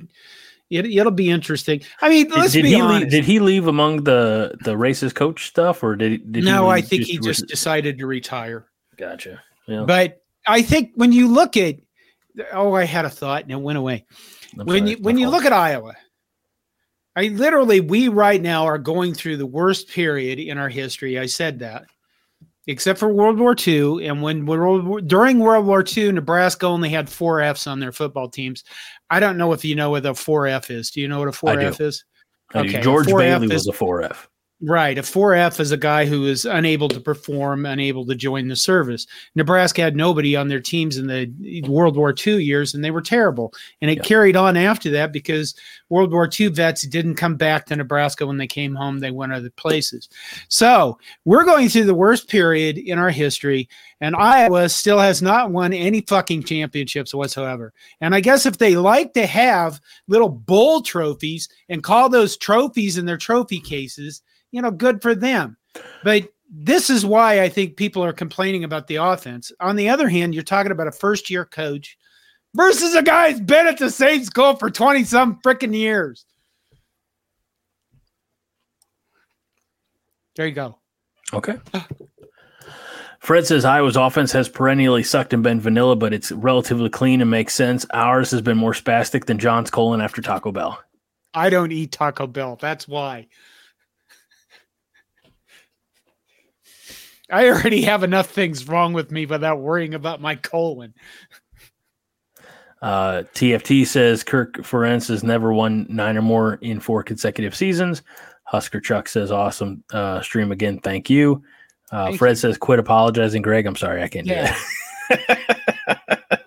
it, it'll be interesting. I mean, let's did, be he honest. Leave, did he leave among the the racist coach stuff, or did did no? I think just he just re- decided to retire. Gotcha. Yeah. But I think when you look at oh, I had a thought and it went away. I'm when sorry, you when you look at Iowa, I literally we right now are going through the worst period in our history. I said that except for World War II. And when World during World War II, Nebraska only had four Fs on their football teams. I don't know if you know what a four F is. Do you know what a four F is? I Okay, George Bailey was a four F. Right. A 4F is a guy who is unable to perform, unable to join the service. Nebraska had nobody on their teams in the World War II years, and they were terrible. And it yeah. carried on after that because World War II vets didn't come back to Nebraska when they came home. They went other places. So we're going through the worst period in our history, and Iowa still has not won any fucking championships whatsoever. And I guess if they like to have little bowl trophies and call those trophies in their trophy cases, you know, good for them. But this is why I think people are complaining about the offense. On the other hand, you're talking about a first year coach versus a guy who's been at the same school for 20 some freaking years. There you go. Okay. Fred says Iowa's offense has perennially sucked and been vanilla, but it's relatively clean and makes sense. Ours has been more spastic than Jon's colon after Taco Bell. I don't eat Taco Bell. That's why. I already have enough things wrong with me without worrying about my colon. Uh, TFT says Kirk Ferentz has never won nine or more in four consecutive seasons. Husker Chuck says awesome uh, stream again. Thank you. Uh, Thank Fred you. says quit apologizing, Greg. I'm sorry, I can't yeah. do that.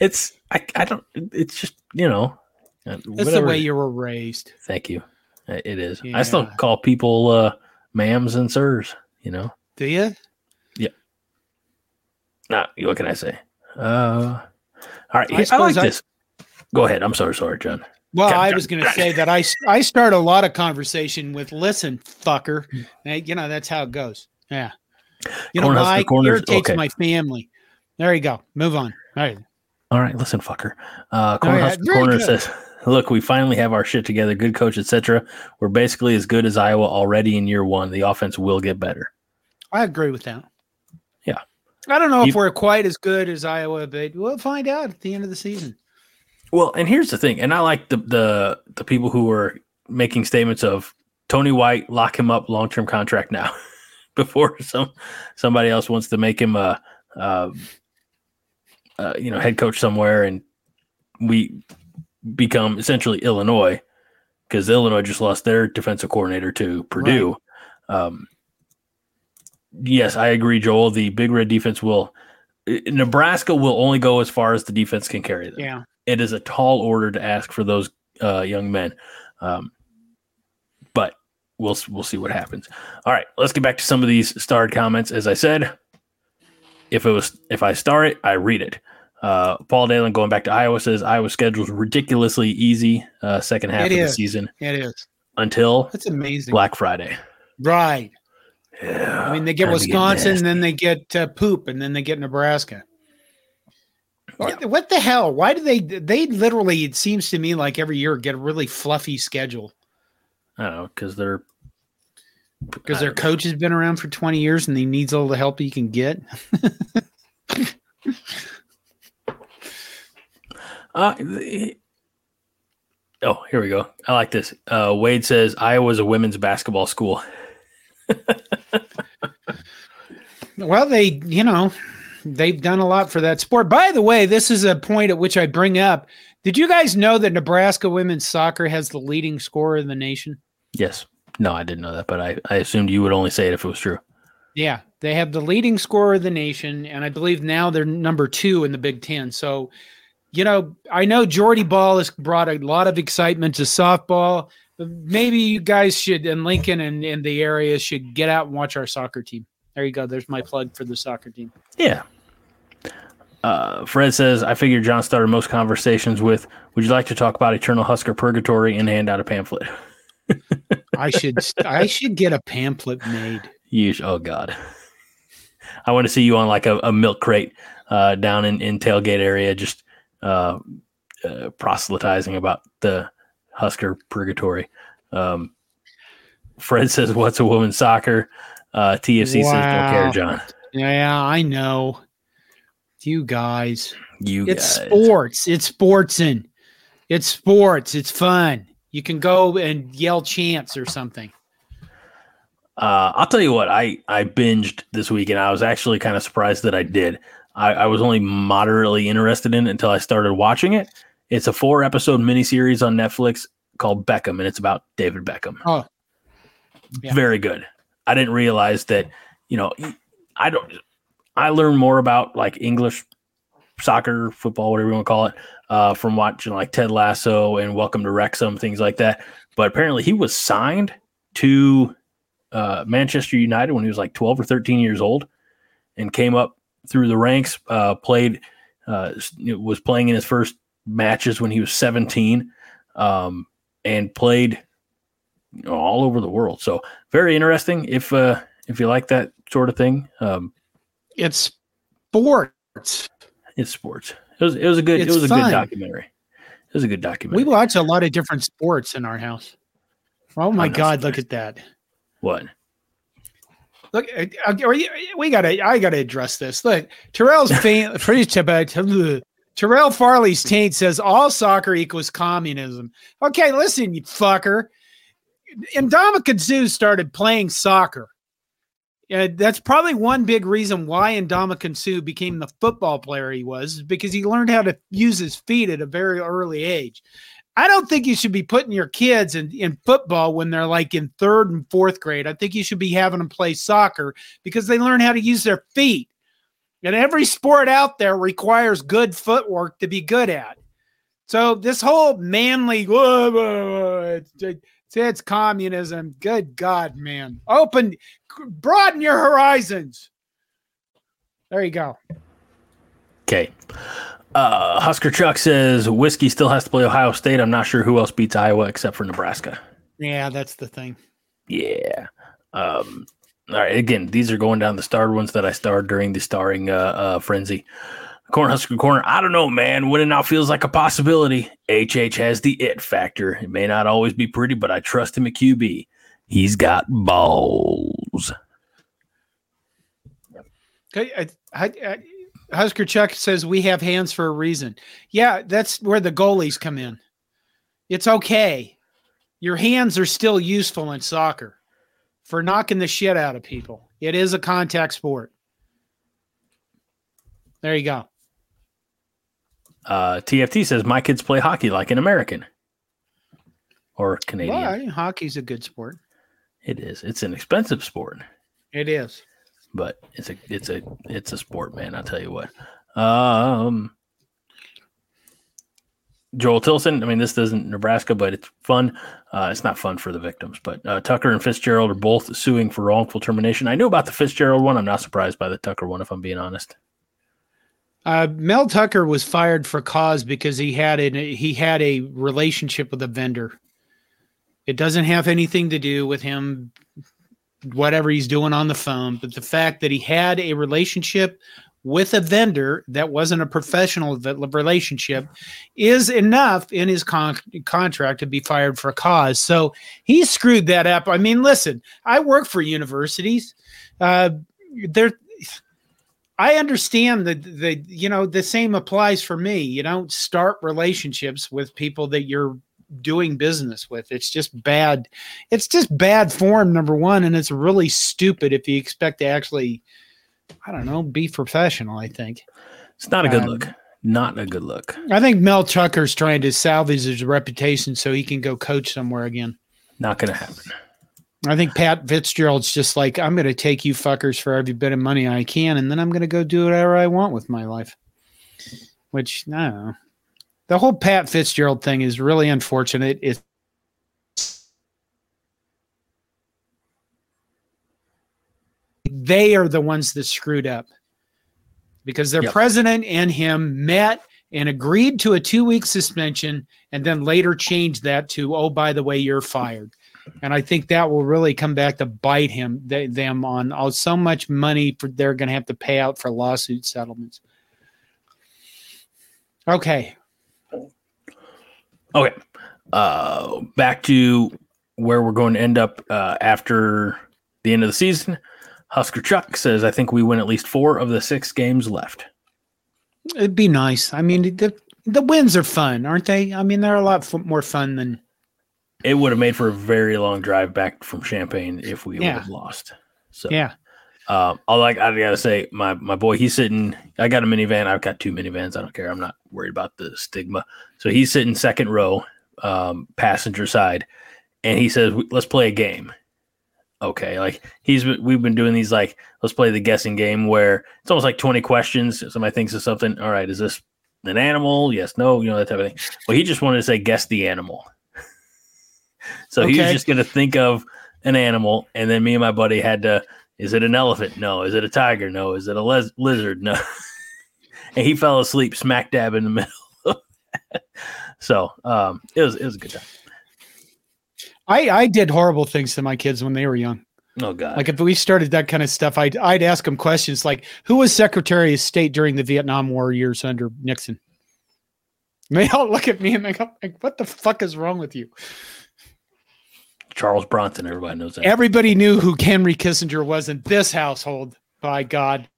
it's I, I don't. It's just you know. Whatever. It's the way you were raised. Thank you. It is. Yeah. I still call people uh, ma'ams and sirs, you know. Do you? Yeah. Nah, what can I say? Uh, all right. I, I like I, this. Go ahead. I'm sorry, sorry, Jon. Well, Jon, I was going to say that I I start a lot of conversation with "Listen, fucker." Hmm. And, you know that's how it goes. Yeah. You know? Corners- irritates okay. my family. There you go. Move on. All right. All right, listen, fucker. Uh, Cornhusker very Corner good. says, "Look, we finally have our shit together. Good coach, etc. We're basically as good as Iowa already in year one. The offense will get better. I agree with that. Yeah. I don't know You- if we're quite as good as Iowa, but we'll find out at the end of the season. Well, and here's the thing, and I like the the the people who are making statements of Tony White, lock him up, long term contract now, before some somebody else wants to make him a, uh, uh, you know, head coach somewhere, and we become essentially Illinois because Illinois just lost their defensive coordinator to Purdue. Um, yes, I agree, Joel. The Big Red defense will. Nebraska will only go as far as the defense can carry them Yeah. it is a tall order to ask for those uh, young men. Um, but we'll we'll see what happens. All right, let's get back to some of these starred comments. As I said, if it was if I star it, I read it. Uh, Paul Dalen going back to Iowa says Iowa schedule's ridiculously easy uh, second half It of the season It is. until That's amazing. Black Friday. Right. Yeah, I mean, they get Wisconsin, then they get uh, poop, and then they get Nebraska. What, what the hell? Why do they? They literally, it seems to me like every year get a really fluffy schedule I don't know because they're because their don't know. coach has been around for 20 years and he needs all the help he can get. Uh, oh, here we go. I like this. Uh, Wade says Iowa's a women's basketball school. Well, they, you know, they've done a lot for that sport. By the way, this is a point at which I bring up. Did you guys know that Nebraska women's soccer has the leading scorer in the nation? Yes. No, I didn't know that, but I, I assumed you would only say it if it was true. Yeah, they have the leading scorer of the nation, and I believe now they're number two in the Big Ten. So, you know, I know Jordy Bahl has brought a lot of excitement to softball. But maybe you guys should, and Lincoln and, and the area should get out and watch our soccer team. There you go. There's my plug for the soccer team. Yeah. Uh, Fred says, I figure Jon started most conversations with, Would you like to talk about Eternal Husker Purgatory and hand out a pamphlet? I should I should get a pamphlet made. You, sh- oh God. I want to see you on like a, a milk crate uh, down in, in tailgate area, just uh, uh, proselytizing about the Husker Purgatory. Um, Fred says, What's a woman's soccer? Uh, TFC says, Don't care, Jon. Yeah, I know. You guys. You It's guys. sports. It's sportsin'. It's sports. It's fun. You can go and yell chants or something. Uh, I'll tell you what, I, I binged this week and I was actually kind of surprised that I did. I, I was only moderately interested in it until I started watching it. It's a four episode miniseries on Netflix called Beckham, and it's about David Beckham. Oh. Yeah. Very good. I didn't realize that, you know, I don't, I learned more about like English soccer, football, whatever you want to call it, uh, from watching like Ted Lasso and Welcome to Wrexham, things like that. But apparently he was signed to uh, Manchester United when he was like 12 or 13 years old and came up through the ranks, uh, played, uh, was playing in his first matches when he was 17 um, and played you know, all over the world. So very interesting if, uh, if you like that sort of thing. Um, It's sports. it's sports. It was, it was a good, It's it was a good documentary. It was a good documentary. We watch a lot of different sports in our house. Oh my God, look at that. what? Look, uh, uh, we gotta, I gotta address this. Look, Terrell's preached Terrell Farley's taint says all soccer equals communism. Okay, listen, you fucker. Ndamukong Suh started playing soccer. Yeah, that's probably one big reason why Ndamukong Suh became the football player he was, because he learned how to use his feet at a very early age. I don't think you should be putting your kids in, in football when they're like in third and fourth grade. I think you should be having them play soccer because they learn how to use their feet. And every sport out there requires good footwork to be good at. So this whole manly, whoa, whoa, whoa, it's, it's, it's communism. Good God, man. Open, broaden your horizons. There you go. Okay. Uh, Husker Chuck says whiskey still has to play Ohio State. I'm not sure who else beats Iowa except for Nebraska. Yeah, that's the thing. Yeah. Um, all right. Again, these are going down the starred ones that I starred during the starring uh, uh, frenzy. Cornhusker Corner. I don't know, man. Winning now feels like a possibility. HH has the it factor. It may not always be pretty, but I trust him at QB. He's got balls. Okay, I, I, I, Husker Chuck says we have hands for a reason. Yeah, that's where the goalies come in. It's okay. Your hands are still useful in soccer for knocking the shit out of people. It is a contact sport. There you go. Uh, TFT says my kids play hockey like an American or Canadian. Well, hockey's a good sport. It is. It's an expensive sport. It is. But it's a it's a it's a sport, man. I'll tell you what. Um Joel Tilson. I mean, this isn't Nebraska, but it's fun. Uh, it's not fun for the victims, but uh, Tucker and Fitzgerald are both suing for wrongful termination. I knew about the Fitzgerald one. I'm not surprised by the Tucker one, if I'm being honest. Uh, Mel Tucker was fired for cause because he had a he had a relationship with a vendor. It doesn't have anything to do with him, whatever he's doing on the phone, but the fact that he had a relationship with a vendor that wasn't a professional relationship is enough in his con- contract to be fired for cause. So he screwed that up. I mean, listen, I work for universities. Uh, there, I understand that the you know the same applies for me. You don't start relationships with people that you're doing business with. It's just bad. It's just bad form, number one, and it's really stupid if you expect to actually I don't know, be professional. I think it's not a good um, look. Not a good look. I think Mel Tucker's trying to salvage his reputation so he can go coach somewhere again. Not going to happen. I think Pat Fitzgerald's just like, I'm going to take you fuckers for every bit of money I can, and then I'm going to go do whatever I want with my life. Which, I don't know. The whole Pat Fitzgerald thing is really unfortunate. It's they are the ones that screwed up because their yep. president and him met and agreed to a two week suspension and then later changed that to, oh, by the way, you're fired. And I think that will really come back to bite him they, them on oh, so much money for they're going to have to pay out for lawsuit settlements. Okay. Okay. Uh, back to where we're going to end up uh, after the end of the season. Husker Chuck says, I think we win at least four of the six games left. It'd be nice. I mean, the, the wins are fun, aren't they? I mean, they're a lot f- more fun than. It would have made for a very long drive back from Champaign if we yeah. would have lost. So, yeah. Um, I. I gotta say, my my boy, he's sitting. I got a minivan. I've got two minivans. I don't care. I'm not worried about the stigma. So he's sitting second row, um, passenger side, and he says, "Let's play a game." okay. Like he's we've been doing these like let's play the guessing game where it's almost like 20 questions. Somebody thinks of something. All right, is this an animal? Yes, no, you know, that type of thing. Well, he just wanted to say guess the animal. so okay. he was just gonna think of an animal, and then me and my buddy had to is it an elephant? No. Is it a tiger? No. Is it a les- lizard? No. and he fell asleep smack dab in the middle. so um, it was it was a good time. I I did horrible things to my kids when they were young. Oh God! Like if we started that kind of stuff, I'd I'd ask them questions like, "Who was Secretary of State during the Vietnam War years under Nixon?" And they all look at me and they go, like, "What the fuck is wrong with you?" Charles Bronson, everybody knows that. Everybody knew who Henry Kissinger was in this household. By God.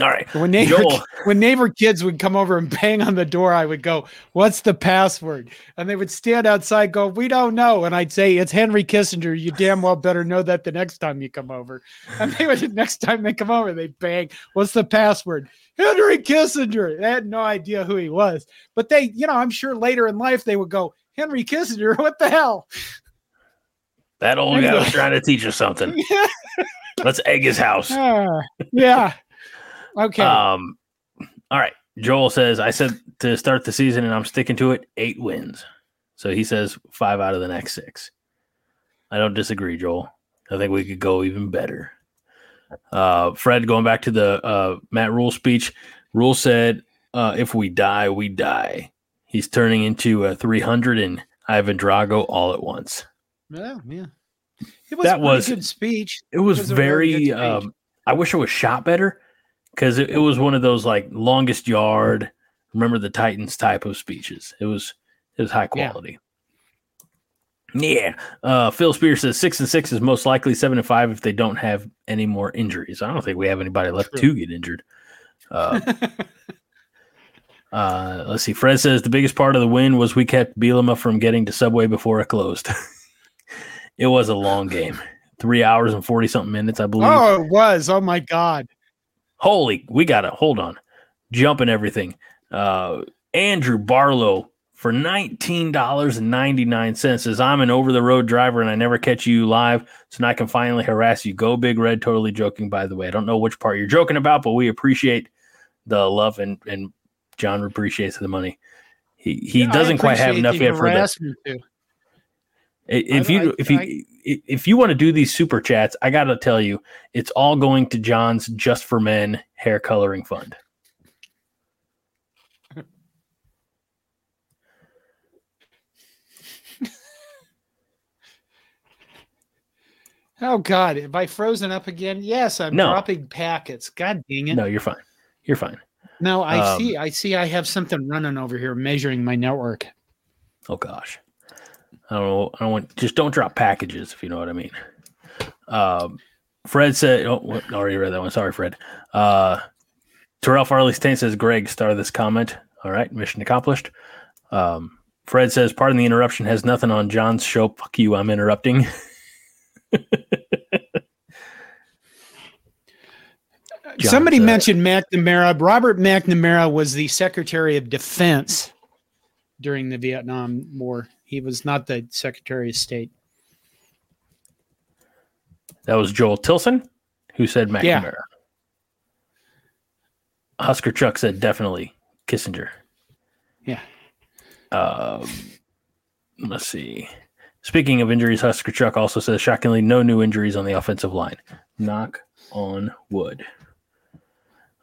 All right. When neighbor when neighbor kids would come over and bang on the door, I would go, "What's the password?" And they would stand outside, go, "We don't know." And I'd say, "It's Henry Kissinger. You damn well better know that the next time you come over." And they would next time they come over, they bang, "What's the password?" Henry Kissinger. They had no idea who he was, but they, you know, I'm sure later in life they would go, "Henry Kissinger, what the hell?" That old guy was trying to teach us something. Let's egg his house. Uh, yeah. Okay. Um, all right. Joel says, I said to start the season and I'm sticking to it, eight wins. So he says five out of the next six. I don't disagree, Joel. I think we could go even better. Uh, Fred, going back to the uh, Matt Rhule speech, Rhule said, uh, "If we die, we die." He's turning into a 300 and Ivan Drago all at once. Yeah, yeah. It was that was good speech. It was, it was very. Um, I wish it was shot better because it, it was one of those like longest yard. Remember the Titans type of speeches. It was it was high quality. Yeah. Yeah. Uh, Phil Spear says six and six is most likely seven and five if they don't have any more injuries. I don't think we have anybody left True. to get injured. Uh, uh, let's see. Fred says the biggest part of the win was we kept Bielema from getting to Subway before it closed. it was a long game, three hours and forty something minutes, I believe. Oh, it was. Oh my god. Holy, we gotta hold on, jumping everything. Uh, Andrew Barlow for $19.99 says I'm an over the road driver and I never catch you live. So now I can finally harass you. Go big red. Totally joking, by the way. I don't know which part you're joking about, but we appreciate the love and, and Jon appreciates the money. He he yeah, doesn't quite have enough yet for that. If you if you if you want to do these super chats, I got to tell you, it's all going to Jon's Just for Men hair coloring fund. Oh God, have I frozen up again? Yes, I'm no. dropping packets. God dang it. No, you're fine. You're fine. No, I um, see. I see. I have something running over here measuring my network. Oh gosh, I don't know. I don't want. Just don't drop packages if you know what I mean. Um, Fred said. Oh, already read that one. Sorry, Fred. Uh, Terrell Farley Stain says, "Greg, start this comment." All right, mission accomplished. Um, Fred says, "Pardon the interruption. Has nothing on Jon's show. Fuck you. I'm interrupting." Somebody mentioned McNamara. Robert McNamara was the Secretary of Defense during the Vietnam War. He was not the Secretary of State. That was Joel Tilson who said McNamara. Yeah. Husker Chuck said definitely Kissinger. Yeah. Um, let's see. Speaking of injuries, Husker Chuck also says shockingly no new injuries on the offensive line. Knock on wood.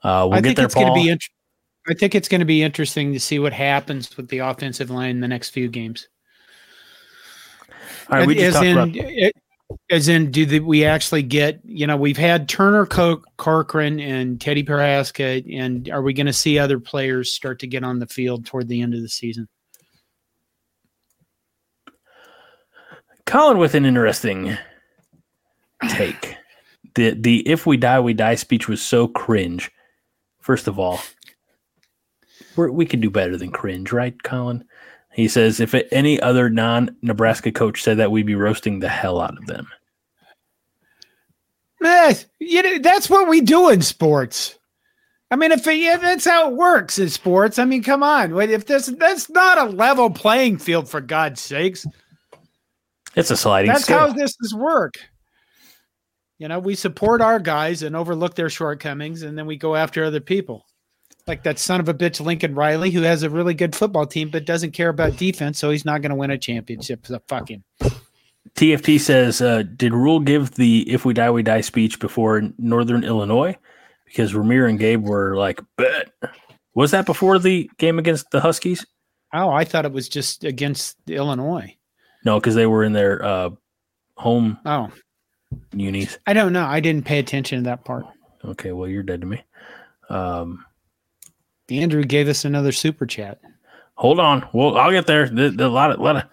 Uh, we'll I get there, it's going to be. Int- I think it's going to be interesting to see what happens with the offensive line in the next few games. All right, we just as in, about- it, as in, do the, we actually get? You know, we've had Turner Corcoran and Teddy Prochazka, and are we going to see other players start to get on the field toward the end of the season? Colin with an interesting take. The the if we die we die speech was so cringe. First of all, we we could do better than cringe, right, Colin? He says if any other non Nebraska coach said that, we'd be roasting the hell out of them. Eh, you know, that's what we do in sports. I mean, if yeah, that's how it works in sports. I mean, come on. If this that's not a level playing field, for God's sakes. It's a sliding. Scale. That's scale. how this is work. You know, we support our guys and overlook their shortcomings, and then we go after other people. Like that son of a bitch, Lincoln Riley, who has a really good football team but doesn't care about defense, so he's not going to win a championship. So fuck him. TFT says, uh, did Rhule give the "If we die, we die" speech before Northern Illinois? Because Rahmir and Gabe were like, "Bet." Was that before the game against the Huskies? Oh, I thought it was just against Illinois. No, because they were in their uh, home oh unis. I don't know. I didn't pay attention to that part. Okay, well you're dead to me. Um, Andrew gave us another super chat. Hold on. Well, I'll get there. There's a lot of lot of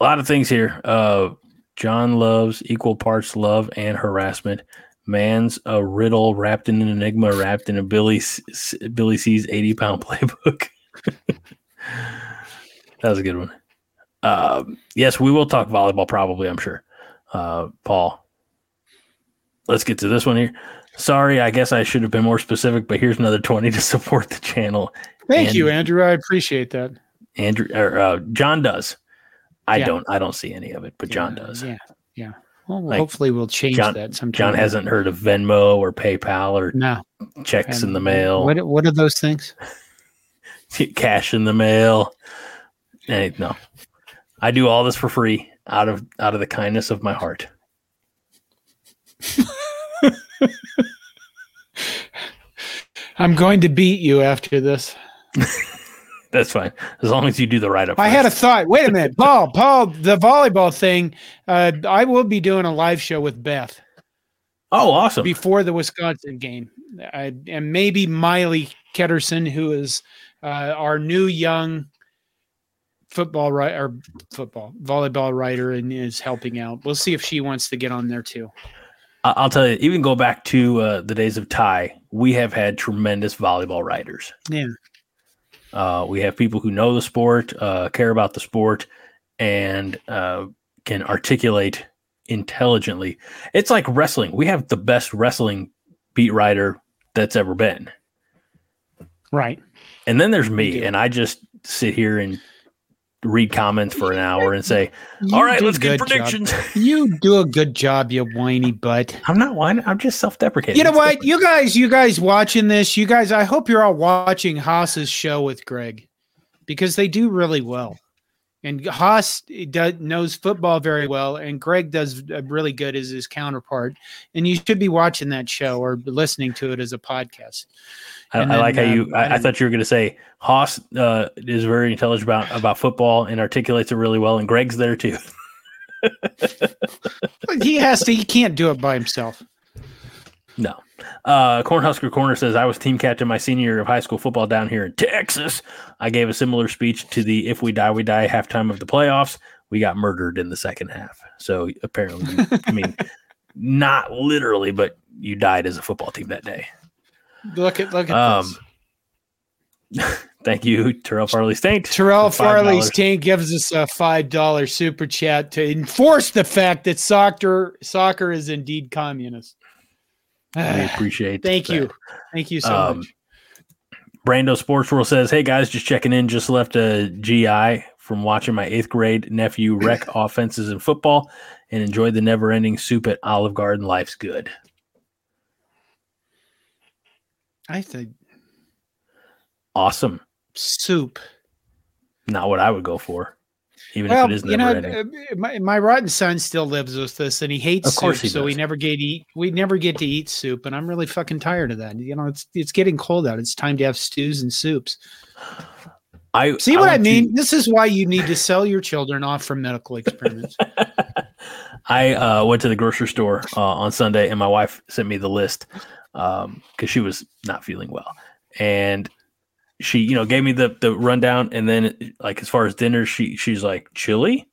a lot of things here. Uh, Jon loves equal parts love and harassment. Man's a riddle wrapped in an enigma, wrapped in a Billy Billy C's eighty pound playbook. that was a good one. Um, yes, we will talk volleyball probably, I'm sure. Uh, Paul, let's get to this one here. Sorry, I guess I should have been more specific, but here's another 20 to support the channel. Thank and, you, Andrew. I appreciate that. Andrew or uh, Jon does. I yeah. don't I don't see any of it, but Jon does. Yeah. Yeah. Well, like, hopefully we'll change Jon, that sometime. Jon hasn't heard of Venmo or PayPal or no checks and in the mail. What what are those things? Cash in the mail. Hey, no. I do all this for free out of out of the kindness of my heart. I'm going to beat you after this. That's fine. As long as you do the right up. I had a thought. Wait a minute, Paul. Paul, the volleyball thing. Uh, I will be doing a live show with Beth. Oh, awesome! Before the Wisconsin game, uh, and maybe Miley Ketterson, who is uh, our new young football writer, or football volleyball writer, and is helping out. We'll see if she wants to get on there too. I'll tell you, even go back to uh, the days of Ty, we have had tremendous volleyball writers. Yeah. Uh, we have people who know the sport, uh, care about the sport, and uh, can articulate intelligently. It's like wrestling. We have the best wrestling beat writer that's ever been. Right. And then there's me, and I just sit here and read comments for an hour and say, you "All right, let's get predictions." you do a good job, you whiny butt. I'm not whining. I'm just self-deprecating. You know what? You guys, you guys watching this, you guys. I hope you're all watching Haas's show with Greg because they do really well. And Haas does, knows football very well, and Greg does really good as his counterpart. And you should be watching that show or listening to it as a podcast. I, then, I like how you. Um, I, I, thought you were going to say Haas uh, is very intelligent about about football and articulates it really well, and Greg's there too. he has to. He can't do it by himself. No. Uh, Cornhusker Corner says, I was team captain my senior year of high school football down here in Texas. I gave a similar speech to the If We Die, We Die halftime of the playoffs. We got murdered in the second half. So apparently, I mean, not literally, but you died as a football team that day. Look at look at um, this. thank you, Terrell Farley Taint. Terrell Farley Taint gives us a five dollar super chat to enforce the fact that soccer soccer is indeed communist. We appreciate. It. Thank that. you, thank you so um, much. Brando Sports World says, "Hey guys, just checking in. Just left a GI from watching my eighth grade nephew wreck offenses in football, and enjoyed the never-ending soup at Olive Garden. Life's good." I said, awesome soup. Not what I would go for, even well, if it is you know, ending. Uh, my, my rotten son still lives with us, and he hates of soup, he so we never get eat. We never get to eat soup, and I'm really fucking tired of that. You know, it's it's getting cold out. It's time to have stews and soups. I see what I, I mean. To... This is why you need to sell your children off from medical experiments. I uh, went to the grocery store uh, on Sunday, and my wife sent me the list because um, she was not feeling well, and she you know gave me the the rundown, and then like as far as dinner, she she's like chili,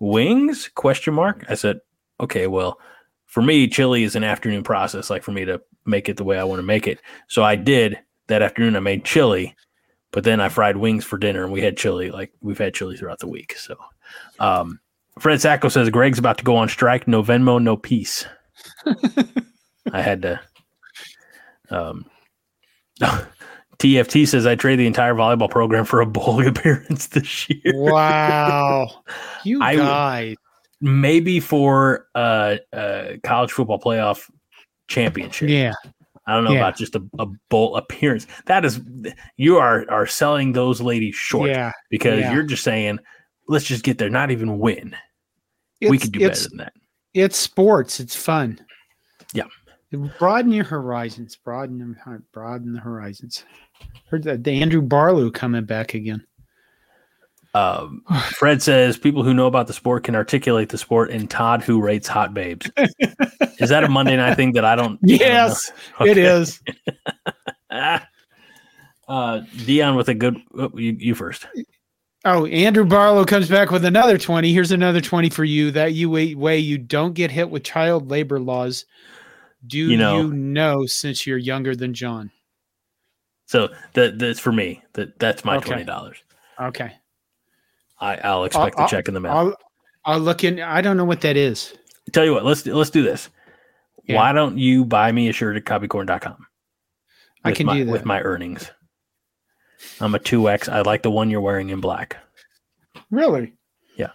wings question mark. I said okay, well for me chili is an afternoon process, like for me to make it the way I want to make it. So I did that afternoon. I made chili, but then I fried wings for dinner, and we had chili. Like we've had chili throughout the week. So, um, Fred Sacco says Greg's about to go on strike. No Venmo, no peace. I had to um, TFT says I trade the entire volleyball program for a bowl appearance this year. Wow, you I, guys. Maybe for a uh, college football playoff championship. Yeah. I don't know yeah. about just a, a bowl appearance. That is, you are are selling those ladies short. Yeah. Because yeah. you're just saying, let's just get there, not even win. It's, we could do better than that. It's sports. It's fun. Yeah. Broaden your horizons. Broaden them. Broaden the horizons. Heard that the Andrew Barlow coming back again. Um, Fred says people who know about the sport can articulate the sport, and Todd who rates hot babes. is that a Monday night thing that I don't? Yes, I don't okay. it is. uh, Dion with a good. Oh, you, you first. Oh, Andrew Barlow comes back with another 20. Here's another 20 for you. That you way you don't get hit with child labor laws do you know, you know since you're younger than Jon? So that that's for me. That that's my okay. twenty dollars. Okay. I I'll expect I'll, the check in the mail. I'll, I'll look in. I don't know what that is. Tell you what, let's let's do this. Yeah. Why don't you buy me a shirt at copycorn.com? I can my, do that with my earnings. I'm a two X. I like the one you're wearing in black. Really? Yeah.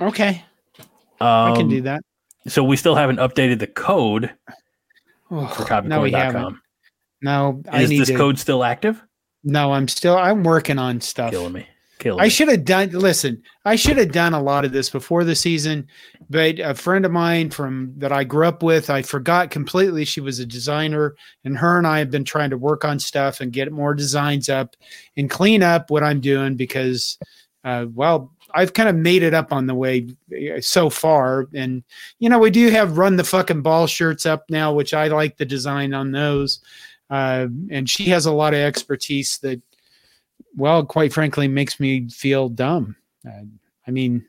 Okay. Um, I can do um, that. So we still haven't updated the code oh, for copycorn.com. No, is this to, code still active? No, I'm still I'm working on stuff. Killing me. killed. I should have done. Listen, I should have done a lot of this before the season, but a friend of mine from that I grew up with, I forgot completely. She was a designer, and her and I have been trying to work on stuff and get more designs up and clean up what I'm doing because, uh, well, I've kind of made it up on the way uh, so far. And, you know, we do have run the fucking ball shirts up now, which I like the design on those. Uh, and she has a lot of expertise that, well, quite frankly, makes me feel dumb. Uh, I mean,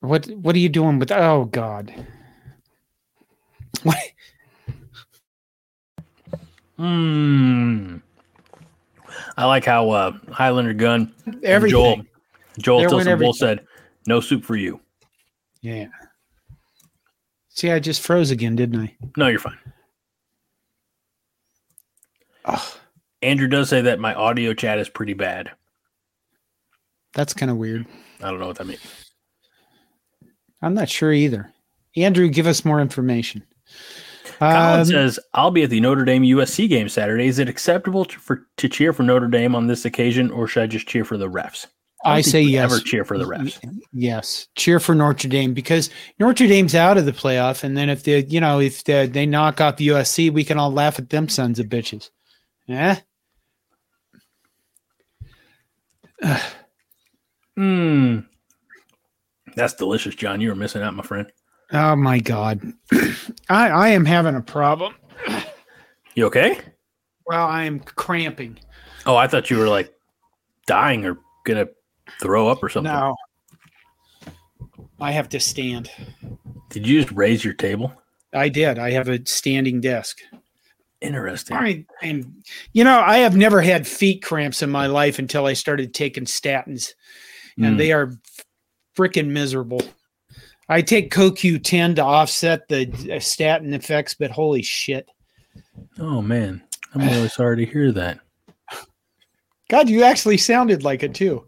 what what are you doing with? Oh God, what? Hmm. I like how uh, Highlander Gun everything. Joel Joel Tilson Bull said, "No soup for you." Yeah. See, I just froze again, didn't I? No, you're fine. Oh. Andrew does say that my audio chat is pretty bad. That's kind of weird. I don't know what that means. I'm not sure either. Andrew, give us more information. Colin um, says, "I'll be at the Notre Dame USC game Saturday. Is it acceptable to, for to cheer for Notre Dame on this occasion, or should I just cheer for the refs?" I, I say yes. Ever cheer for the refs? Yes, cheer for Notre Dame because Notre Dame's out of the playoff, and then if they, you know, if they, they knock off USC, we can all laugh at them sons of bitches. Yeah. Mmm. That's delicious, Jon. You were missing out, my friend. Oh my god, I I am having a problem. You okay? Well, I am cramping. Oh, I thought you were like dying or gonna throw up or something. No, I have to stand. Did you just raise your table? I did. I have a standing desk. Interesting. I mean, you know, I have never had feet cramps in my life until I started taking statins, and mm. they are freaking miserable. I take CoQ10 to offset the uh, statin effects, but holy shit. Oh, man. I'm really sorry to hear that. God, you actually sounded like it too.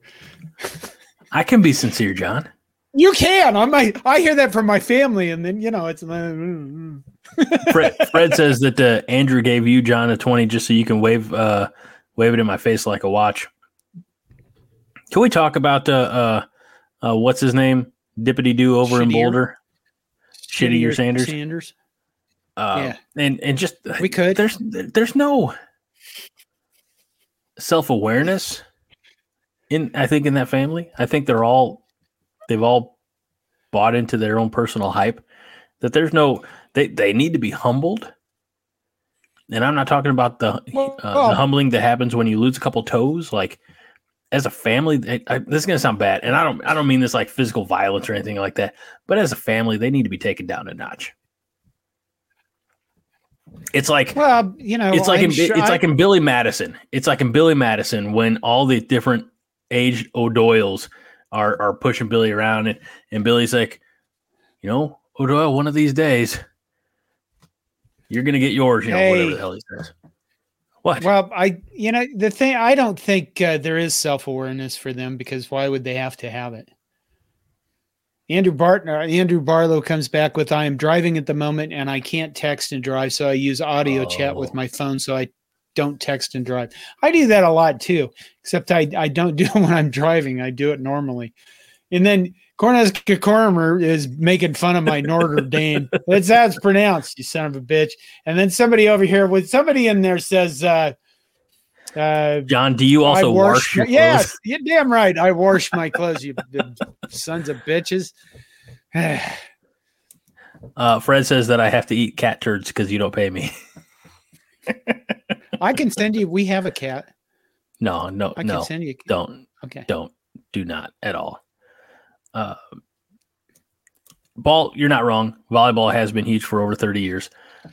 I can be sincere, Jon. You can. I might. I hear that from my family, and then you know it's. Uh, Fred, Fred says that uh, Andrew gave you Jon a twenty just so you can wave uh, wave it in my face like a watch. Can we talk about uh, uh, uh what's his name? Dippity Doo over Shittier. in Boulder. Shittier Sanders. Sanders. Uh, yeah, and and just we could. There's there's no self awareness in I think in that family. I think they're all they've all bought into their own personal hype. That there's no they they need to be humbled. And I'm not talking about the well, uh, the humbling that happens when you lose a couple toes. Like as a family, I, I, this is gonna sound bad, and I don't I don't mean this like physical violence or anything like that. But as a family, they need to be taken down a notch. It's like well, you know, it's like in, sure it's I, like in Billy Madison. It's like in Billy Madison when all the different aged O'Doyles are are pushing Billy around, and and Billy's like, you know, O'Doyle, one of these days, you're gonna get yours. You know, hey, whatever the hell he says. What? Well, I you know the thing I don't think uh, there is self awareness for them because why would they have to have it? Andrew Bartner, Andrew Barlow comes back with I am driving at the moment and I can't text and drive, so I use audio oh. chat with oh. my phone so I don't text and drive. I do that a lot too, except I, I don't do it when I'm driving. I do it normally. And then Cornhusker Corner is making fun of my Notre Dame. That's how it's pronounced, you son of a bitch. And then somebody over here with somebody in there says, uh, uh, Jon, do you also wash, wash your clothes? Yes, you're damn right. I wash my clothes, you sons of bitches. uh, Fred says that I have to eat cat turds because you don't pay me. I can send you. We have a cat. No, no, I no. Can send you. Don't. Okay. Don't. Do not at all. Uh, ball, you're not wrong. Volleyball has been huge for over 30 years.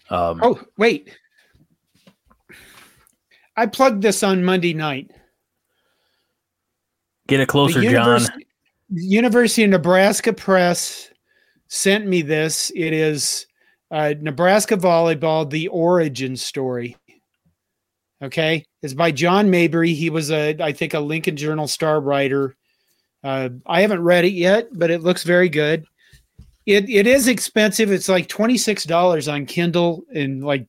Um, oh, wait. I plugged this on Monday night. Get it closer, Jon. University of Nebraska Press sent me this. It is uh, Nebraska volleyball, the origin story. Okay, it's by John Mabry. He was a, I think, a Lincoln Journal star writer. Uh, I haven't read it yet, but it looks very good. It it is expensive. It's like twenty six dollars on Kindle and like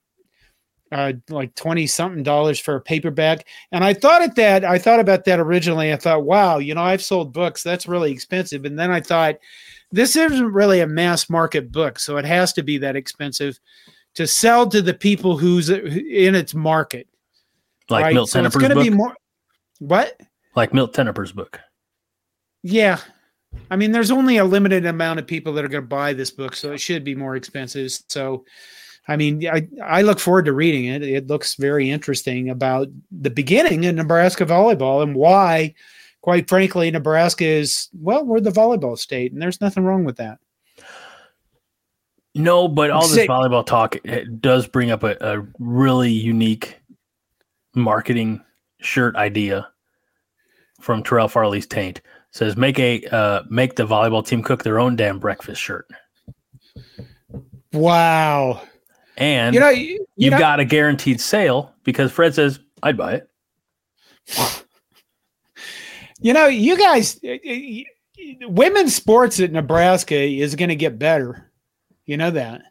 uh, like 20 something dollars for a paperback. And I thought at that, I thought about that originally. I thought, wow, you know, I've sold books. That's really expensive. And then I thought, this isn't really a mass market book. So it has to be that expensive to sell to the people who's in its market. Like right? Milt so Tenopir's book? Be more, what? Like Milt Tenopir's book. Yeah. I mean, there's only a limited amount of people that are going to buy this book, so it should be more expensive. So, I mean, I, I look forward to reading it. It looks very interesting about the beginning in Nebraska volleyball and why, quite frankly, Nebraska is, well, we're the volleyball state, and there's nothing wrong with that. No, but all this volleyball talk does bring up a, a really unique marketing shirt idea from Terrell Farley's Taint. Says make a uh, make the volleyball team cook their own damn breakfast shirt. Wow. And you know, you, you've know, got a guaranteed sale because Fred says, I'd buy it. You know, you guys, women's sports at Nebraska is going to get better. You know that.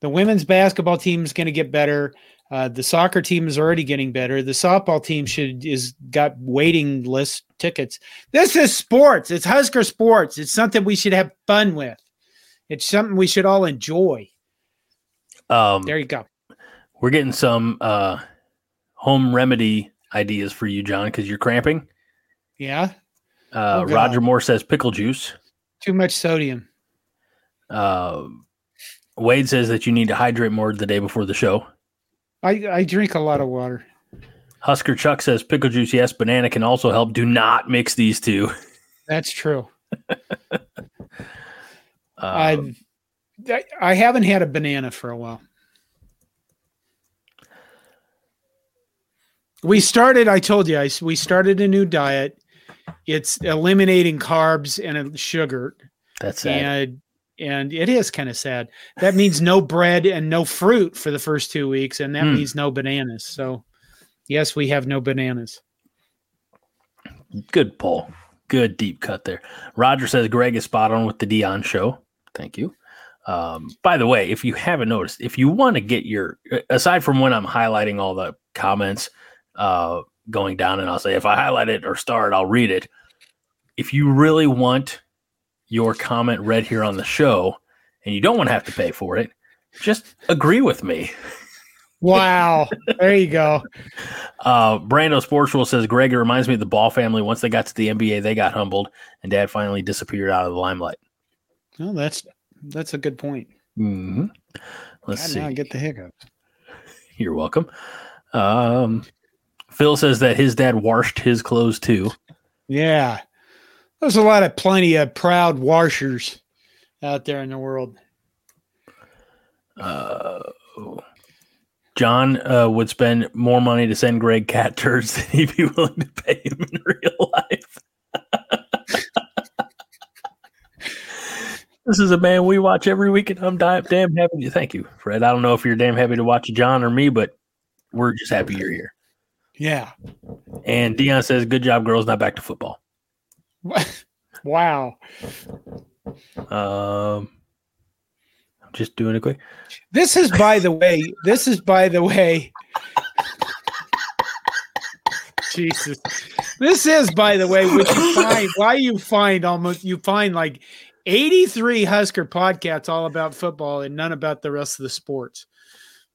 The women's basketball team is going to get better. Uh, the soccer team is already getting better. The softball team should is got waiting list tickets. This is sports. It's Husker sports. It's something we should have fun with. It's something we should all enjoy. Um, there you go. We're getting some uh, home remedy ideas for you, Jon, because you're cramping. Yeah. Uh, oh, Roger Moore says pickle juice. Too much sodium. Uh, Wade says that you need to hydrate more the day before the show. I, I drink a lot of water. Husker Chuck says pickle juice, yes. Banana can also help. Do not mix these two. That's true. um, I I haven't had a banana for a while. We started. I told you. I we started a new diet. It's eliminating carbs and sugar. That's it. And and it is kind of sad. That means no bread and no fruit for the first two weeks, and that mm. means no bananas. So, yes, we have no bananas. Good pull. Good deep cut there. Roger says Greg is spot on with the Dion show. Thank you. Um, by the way, if you haven't noticed, if you want to get your aside from when I'm highlighting all the comments uh, going down, and I'll say if I highlight it or star it, I'll read it. If you really want your comment read here on the show, and you don't want to have to pay for it, just agree with me. Wow. there you go. Uh, Brando Sports World says, Greg, it reminds me of the Ball family. Once they got to the NBA, they got humbled, and dad finally disappeared out of the limelight. Well, that's that's a good point. Mm-hmm. Let's God, see. Now I get the hiccups. You're welcome. Um, Phil says that his dad washed his clothes too. Yeah. There's a lot of plenty of proud washers out there in the world. Uh, Jon uh, would spend more money to send Greg cat turds than he'd be willing to pay him in real life. this is a man we watch every week, and I'm damn happy to thank you, Fred. I don't know if you're damn happy to watch Jon or me, but we're just happy you're here. Yeah. And Dion says, "Good job, girls. Not back to football." wow. Um, just doing it quick. This is, by the way, this is, by the way, Jesus. This is, by the way, what you find, why you find almost, you find like 83 Husker podcasts all about football and none about the rest of the sports.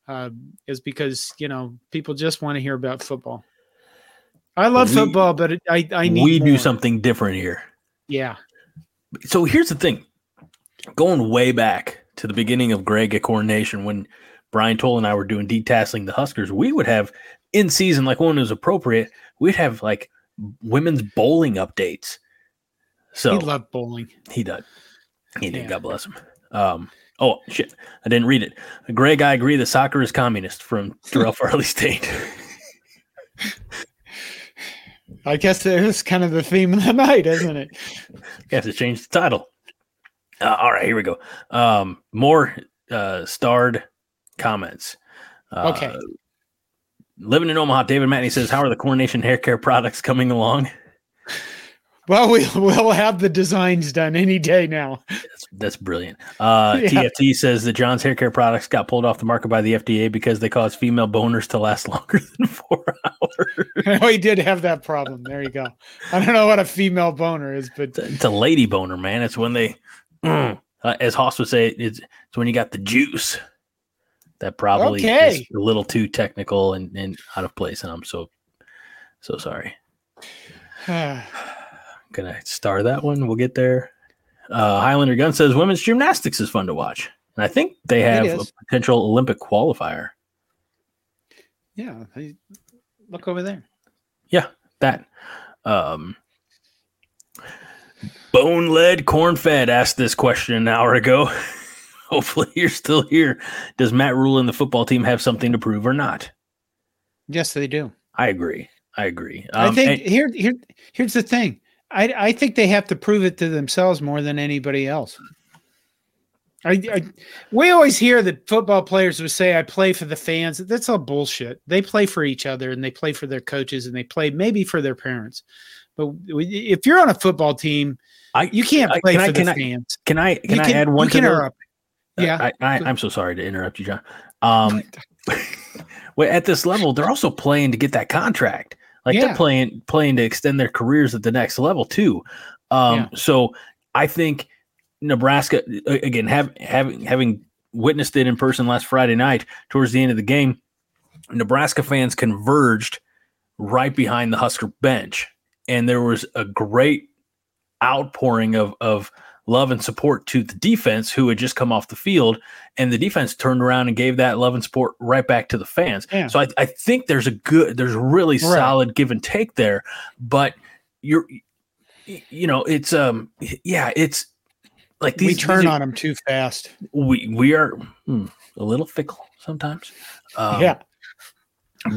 Uh, is because, you know, people just want to hear about football. I love we, football, but I I need we more. do something different here. Yeah. So here's the thing, going way back to the beginning of Greg at Corn Nation when Brian Toll and I were doing detasseling the Huskers, we would have in season like when it was appropriate, we'd have like women's bowling updates. So he loved bowling. He did. He did. Yeah. God bless him. Um, oh shit, I didn't read it. Greg, I agree. The soccer is communist from Terrell Farley State. I guess it is kind of the theme of the night, isn't it? you have to change the title. Uh, all right, here we go. Um, more uh, starred comments. Uh, okay. Living in Omaha, David Matney says, "How are the Corn Nation hair care products coming along?" Well, we, we'll have the designs done any day now. That's, that's brilliant. Uh, yeah. TFT says that Jon's hair care products got pulled off the market by the FDA because they cause female boners to last longer than four hours. oh, he did have that problem. There you go. I don't know what a female boner is, but it's a lady boner, man. It's when they, mm, uh, as Hoss would say, it's, it's when you got the juice. That probably okay. is a little too technical and, and out of place, and I'm so so sorry. Gonna star that one. We'll get there. Uh, Highlander Gun says women's gymnastics is fun to watch, and I think they have a potential Olympic qualifier. Yeah, look over there. Yeah, that. Um, Bone led corn fed asked this question an hour ago. Hopefully, you're still here. Does Matt Rhule and the football team have something to prove or not? Yes, they do. I agree. I agree. Um, I think and- here, here, here's the thing. I, I think they have to prove it to themselves more than anybody else. I, I, we always hear that football players would say, "I play for the fans." That's all bullshit. They play for each other, and they play for their coaches, and they play maybe for their parents. But if you're on a football team, I, you can't play I, for the fans. Can I? Can I add one? You can interrupt. Uh, yeah, I, am so sorry to interrupt you, Jon. Um, well, at this level, they're also playing to get that contract. Like yeah. they're playing playing to extend their careers at the next level too. Um, yeah. So I think Nebraska again, have, having having witnessed it in person last Friday night towards the end of the game, Nebraska fans converged right behind the Husker bench, and there was a great outpouring of of love and support to the defense who had just come off the field. And the defense turned around and gave that love and support right back to the fans. Yeah. So I, I, think there's a good, there's really right. solid give and take there. But you're, you know, it's, um, yeah, it's like these, we turn these are, on them too fast. We, we are hmm, a little fickle sometimes. Um, yeah.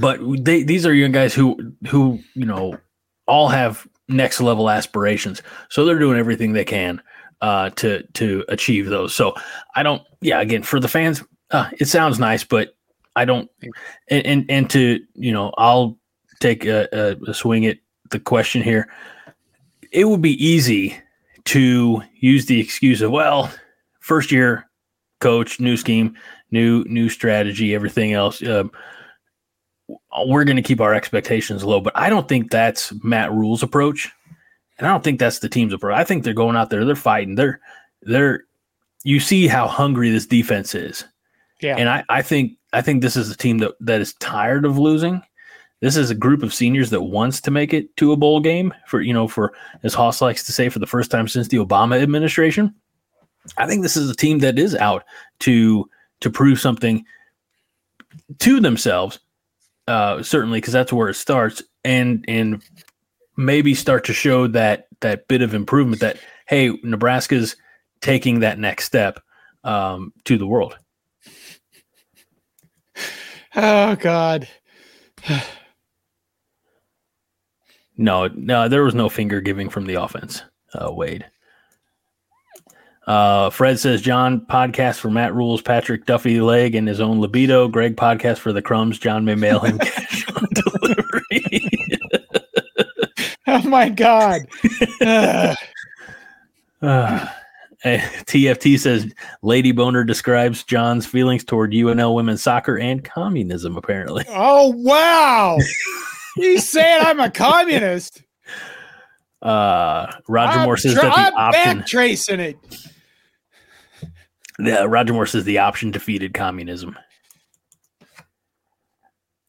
But they, these are young guys who, who, you know, all have next level aspirations. So they're doing everything they can uh, to to achieve those. So I don't. Yeah, again, for the fans, uh, it sounds nice, but I don't. And and, and to you know, I'll take a, a, swing at the question here. It would be easy to use the excuse of well, first year coach, new scheme, new new strategy, everything else. Uh, we're going to keep our expectations low, but I don't think that's Matt Rhule's approach. And I don't think that's the team's approach. I think they're going out there, they're fighting. They're they're you see how hungry this defense is. Yeah. And I, I think I think this is a team that, that is tired of losing. This is a group of seniors that wants to make it to a bowl game for, you know, for as Hoss likes to say, for the first time since the Obama administration. I think this is a team that is out to to prove something to themselves, uh, certainly, because that's where it starts, and and maybe start to show that that bit of improvement that hey, Nebraska's taking that next step um, to the world. Oh God. no, no, there was no finger giving from the offense, uh, Wade. Uh, Fred says Jon podcast for Matt Rhule's Patrick Duffy leg and his own libido. Greg podcast for the crumbs. Jon may mail him cash on delivery. Oh my god. uh. TFT says Lady Boner describes Jon's feelings toward UNL women's soccer and communism. Apparently. Oh wow! He's saying I'm a communist. Uh, Roger I'm Moore says tra- that the I'm option back tracing it. Yeah, Roger Moore says the option defeated communism.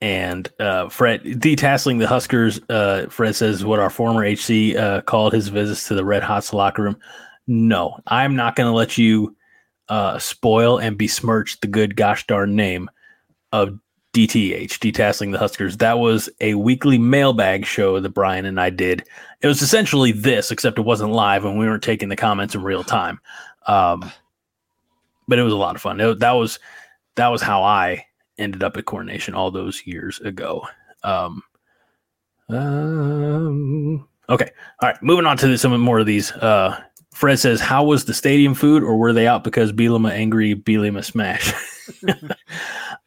And uh, Fred detasseling the Huskers. Uh, Fred says what our former HC uh, called his visits to the Red Hots locker room. No, I'm not going to let you uh, spoil and besmirch the good gosh darn name of DTH, detasseling the Huskers. That was a weekly mailbag show that Brian and I did. It was essentially this, except it wasn't live and we weren't taking the comments in real time. Um, but it was a lot of fun. It, that was that was how I ended up at Corn Nation all those years ago. Um, um, okay, all right. Moving on to some more of these. Uh, Fred says, "How was the stadium food, or were they out because Bielema angry, Bielema smash?" uh,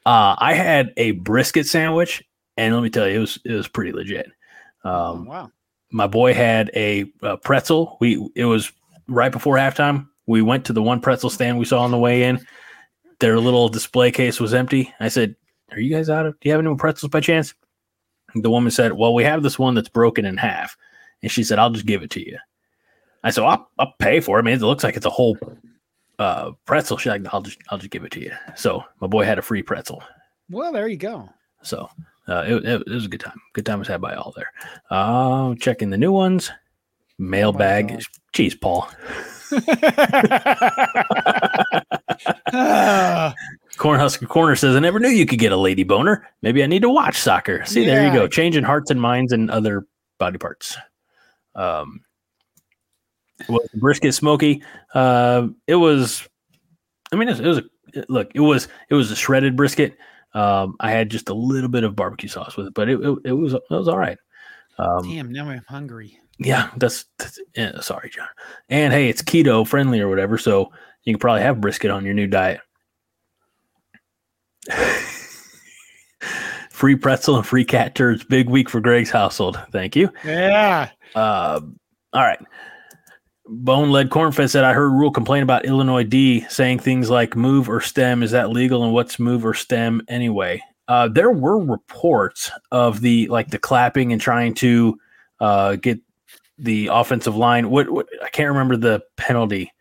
I had a brisket sandwich, and let me tell you, it was it was pretty legit. Um, oh, wow. my boy had a, a, pretzel. We it was right before halftime. We went to the one pretzel stand we saw on the way in. Their little display case was empty. I said, "Are you guys out of? Do you have any more pretzels by chance?" The woman said, "Well, we have this one that's broken in half," and she said, "I'll just give it to you." I said, I'll, I'll pay for it. I mean, it looks like it's a whole uh, pretzel. She's like, I'll just, I'll just give it to you. So my boy had a free pretzel. Well, there you go. So uh, it, it, it, was a good time. Good time was had by all there. Uh, checking the new ones. Mailbag. Oh Jeez, Paul. Cornhusker Corner says, I never knew you could get a lady boner. Maybe I need to watch soccer. See, yeah. there you go. Changing hearts and minds and other body parts. Um, was brisket smoky? Uh, it was. I mean, it was, it was a look. It was it was a shredded brisket. Um, I had just a little bit of barbecue sauce with it, but it it, it was it was all right. Um, Damn, now I'm hungry. Yeah, that's, that's yeah, sorry, Jon. And hey, it's keto friendly or whatever, so you can probably have brisket on your new diet. free pretzel and free cat turds. Big week for Greg's household. Thank you. Yeah. Uh, all right. Bone Led Cornfed said, I heard Rhule complain about Illinois D saying things like move or stem. Is that legal? And what's move or stem anyway? Uh, there were reports of the like the clapping and trying to uh, get the offensive line. What, what, I can't remember the penalty.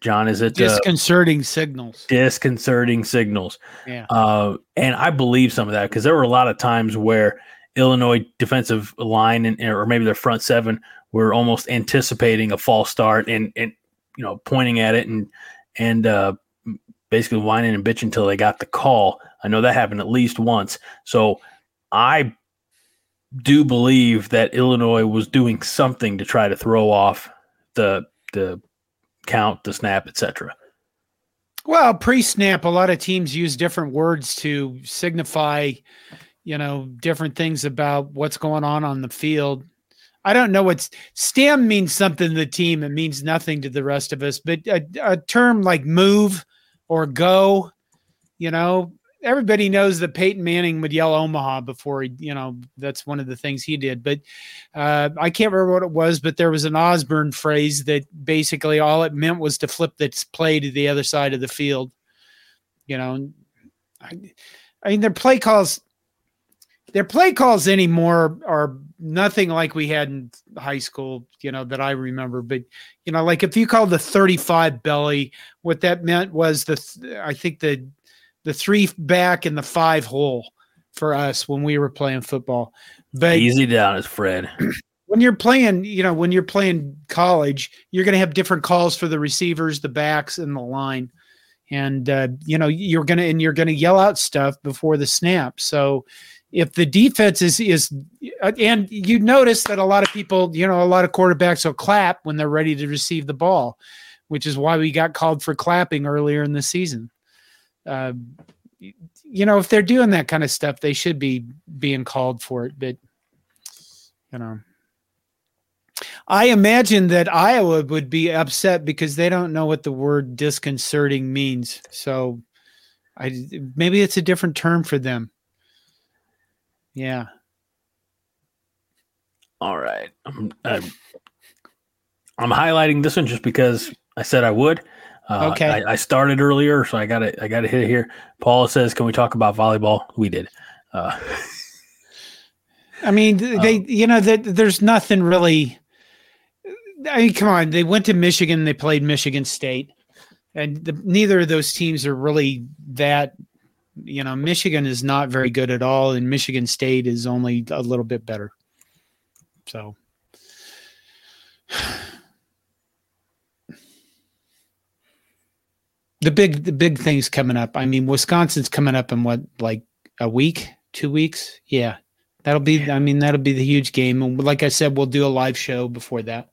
Jon, is it uh, disconcerting uh, signals? Disconcerting signals. Yeah. Uh, and I believe some of that because there were a lot of times where Illinois defensive line and or maybe their front seven were almost anticipating a false start and and you know pointing at it and and uh, basically whining and bitching until they got the call. I know that happened at least once. So I do believe that Illinois was doing something to try to throw off the the count, the snap, etc. Well, pre-snap, a lot of teams use different words to signify, you know, different things about what's going on on the field. I don't know what's stem means something to the team. It means nothing to the rest of us. But a, a term like move or go, you know, everybody knows that Peyton Manning would yell Omaha before he, you know, that's one of the things he did. But uh, I can't remember what it was, but there was an Osborne phrase that basically all it meant was to flip this play to the other side of the field. You know, I, I mean, their play calls, their play calls anymore are nothing like we had in high school, you know, that I remember. But you know, like if you called the 35 belly, what that meant was the I think the the three back and the five hole for us when we were playing football. But easy down is Fred. When you're playing, you know, when you're playing college, you're going to have different calls for the receivers, the backs, and the line. And uh, you know, you're gonna and you're gonna yell out stuff before the snap. So if the defense is is and you notice that a lot of people you know a lot of quarterbacks will clap when they're ready to receive the ball which is why we got called for clapping earlier in the season uh, you know if they're doing that kind of stuff they should be being called for it but you know I imagine that Iowa would be upset because they don't know what the word disconcerting means. So I maybe it's a different term for them. Yeah. All right. I'm, I'm, I'm highlighting this one just because I said I would. Uh, okay. I, I, started earlier, so I got to I got to hit it here. Paul says, "Can we talk about volleyball?" We did. Uh, I mean, they um, you know that there's nothing really. I mean, come on. They went to Michigan. They played Michigan State, and the, neither of those teams are really that you know, Michigan is not very good at all, and Michigan State is only a little bit better. So, the big the big things coming up. I mean, Wisconsin's coming up in what like a week, two weeks? Yeah, that'll be. I mean, that'll be the huge game. And like I said, we'll do a live show before that.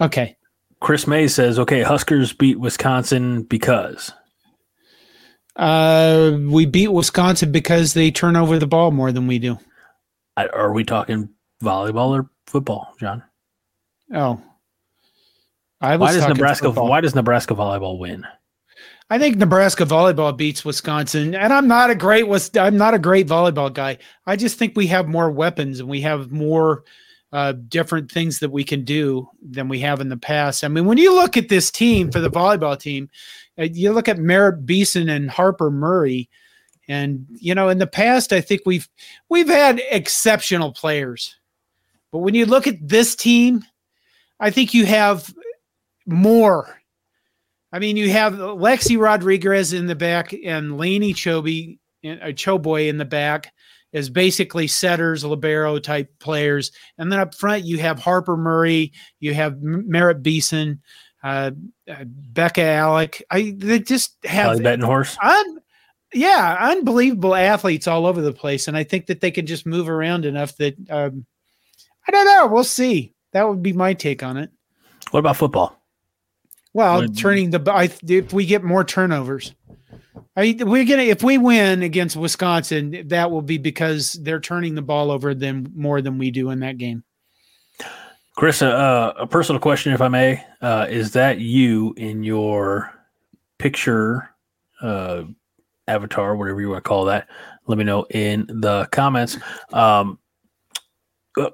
Okay. Chris May says, "Okay, Huskers beat Wisconsin because." Uh, we beat Wisconsin because they turn over the ball more than we do. Are we talking volleyball or football, Jon? Oh, I why does Nebraska? Football. Why does Nebraska volleyball win? I think Nebraska volleyball beats Wisconsin, and I'm not a great I'm not a great volleyball guy. I just think we have more weapons and we have more uh, different things that we can do than we have in the past. I mean, when you look at this team for the volleyball team, uh, you look at Merritt Beason and Harper Murray, and you know, in the past, I think we've we've had exceptional players, but when you look at this team, I think you have more. I mean, you have Lexi Rodriguez in the back and Laney Choby, uh, Choboy in the back is basically setters, libero type players, and then up front you have Harper Murray, you have Merritt Beason, uh, uh, Bekka Allick. I they just have betting horse. Un, yeah, unbelievable athletes all over the place, and I think that they can just move around enough that um, I don't know. We'll see. That would be my take on it. What about football? Well, turning the I, if we get more turnovers. I, we're gonna if we win against Wisconsin, that will be because they're turning the ball over than more than we do in that game. Chris, uh, a personal question, if I may, uh, is that you in your picture uh, avatar, whatever you want to call that? Let me know in the comments. Um, uh,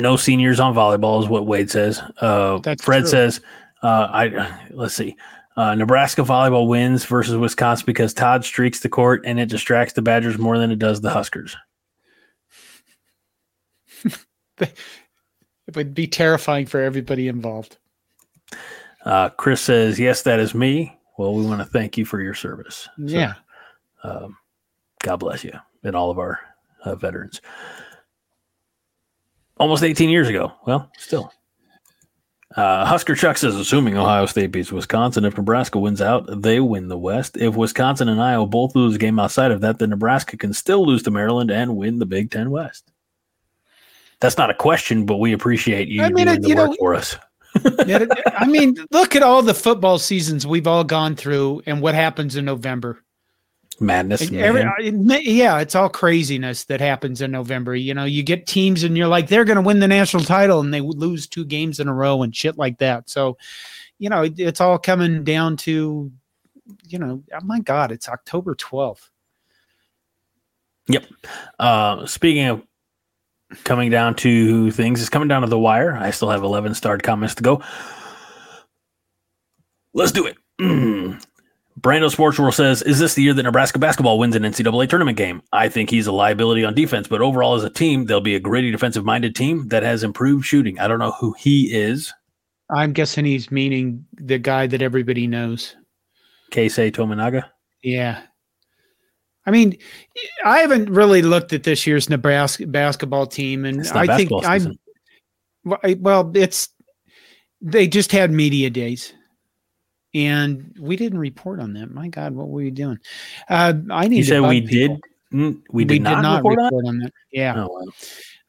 no seniors on volleyball is what Wade says. Uh, Fred true. says, uh, "I let's see." Uh, Nebraska volleyball wins versus Wisconsin because Todd streaks the court and it distracts the Badgers more than it does the Huskers. it would be terrifying for everybody involved. Uh, Chris says, Yes, that is me. Well, we want to thank you for your service. So, yeah. Um, God bless you and all of our uh, veterans. Almost 18 years ago. Well, still. Uh, Husker Chuck says, assuming Ohio State beats Wisconsin, if Nebraska wins out, they win the West. If Wisconsin and Iowa both lose a game outside of that, then Nebraska can still lose to Maryland and win the Big Ten West. That's not a question, but we appreciate you I mean, doing the work know, for us. I mean, look at all the football seasons we've all gone through and what happens in November madness. Every, yeah, it's all craziness that happens in November. You know, you get teams and you're like, they're going to win the national title and they lose two games in a row and shit like that. So, you know, it, it's all coming down to, you know, oh my God, it's October 12th. Yep. Uh, speaking of coming down to things, it's coming down to the wire. I still have 11 starred comments to go. Let's do it. Brando Sports World says, "Is this the year that Nebraska basketball wins an NCAA tournament game? I think he's a liability on defense, but overall as a team, they'll be a gritty, defensive-minded team that has improved shooting. I don't know who he is. I'm guessing he's meaning the guy that everybody knows, Keisei Tominaga. Yeah, I mean, I haven't really looked at this year's Nebraska basketball team, and I think I'm. Well, it's they just had media days and we didn't report on that. My God, what were we doing? Uh, I need. You said we people. did. We did, we not, did not report, report on? on? that. Yeah. Oh, wow.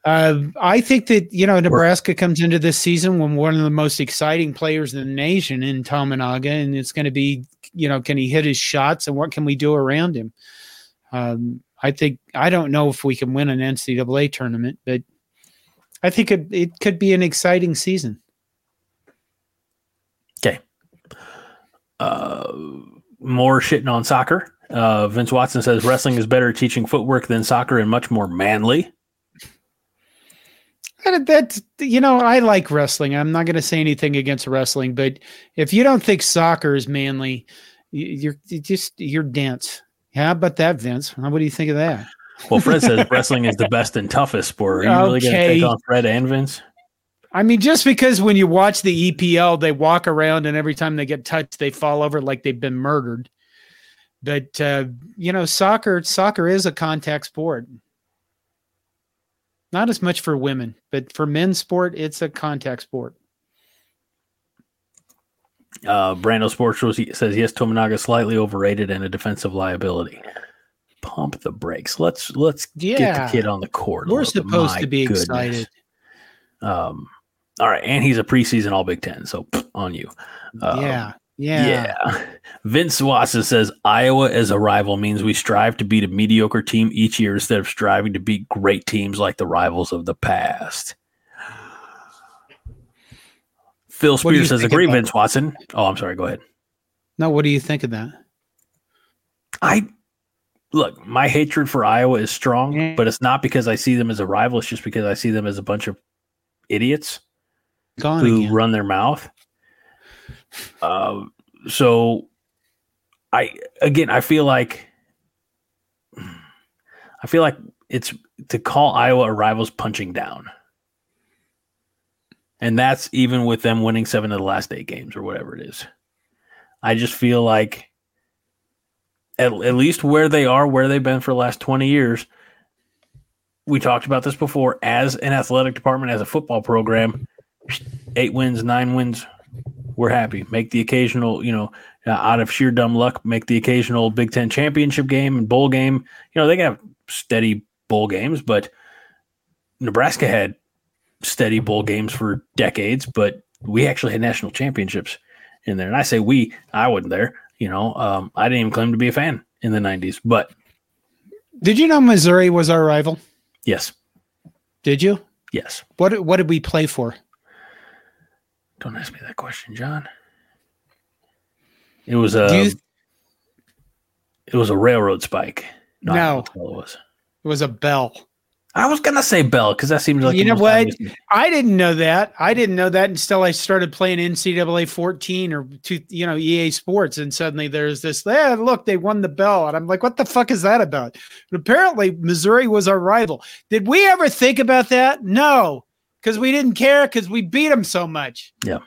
Uh, I think that you know Nebraska comes into this season when one of the most exciting players in the nation in Tominaga, and it's going to be you know can he hit his shots and what can we do around him? Um, I think I don't know if we can win an NCAA tournament, but I think it, it could be an exciting season. Uh, more shitting on soccer. Uh, Vince Watson says wrestling is better teaching footwork than soccer and much more manly. That you know, I like wrestling. I'm not going to say anything against wrestling, but if you don't think soccer is manly, you're, you're just you're dense. How about that, Vince? What do you think of that? Well, Fred says wrestling is the best and toughest sport. Are you okay. really going to take on Fred and Vince? I mean, just because when you watch the EPL, they walk around and every time they get touched, they fall over like they've been murdered. But uh, you know, soccer soccer is a contact sport. Not as much for women, but for men's sport, it's a contact sport. Uh, Brando Sports says yes, Tominaga slightly overrated and a defensive liability. Pump the brakes. Let's let's yeah. get the kid on the court. We're supposed to be goodness. excited. Um, all right, and he's a preseason All Big Ten, so on you. Um, yeah, yeah, yeah. Vince Watson says Iowa as a rival means we strive to beat a mediocre team each year instead of striving to beat great teams like the rivals of the past. Phil Spears says, "Agree, Vince Watson." Oh, I'm sorry. Go ahead. No, what do you think of that? I look, my hatred for Iowa is strong, but it's not because I see them as a rival. It's just because I see them as a bunch of idiots Gone who again. run their mouth. Uh, so, I again, I feel like I feel like it's to call Iowa a rival's punching down. And that's even with them winning seven of the last eight games or whatever it is. I just feel like at, at least where they are, where they've been for the last 20 years, we talked about this before as an athletic department, as a football program, eight wins, nine wins, we're happy. Make the occasional, you know, out of sheer dumb luck, make the occasional Big Ten championship game and bowl game. You know, they can have steady bowl games, but Nebraska had steady bowl games for decades, but we actually had national championships in there. And I say we, I wasn't there. You know, um, I didn't even claim to be a fan in the 90s, but. Did you know Missouri was our rival? Yes. Did you? Yes. What What did we play for? Don't ask me that question, Jon. It was a. You... Um, it was a railroad spike. no, it was. It was a bell. I was gonna say Bell because that seems like you know what I didn't know that I didn't know that until I started playing NCAA 14 or two, you know EA Sports and suddenly there's this yeah look they won the Bell and I'm like what the fuck is that about? But apparently Missouri was our rival. Did we ever think about that? No, because we didn't care because we beat them so much. Yeah.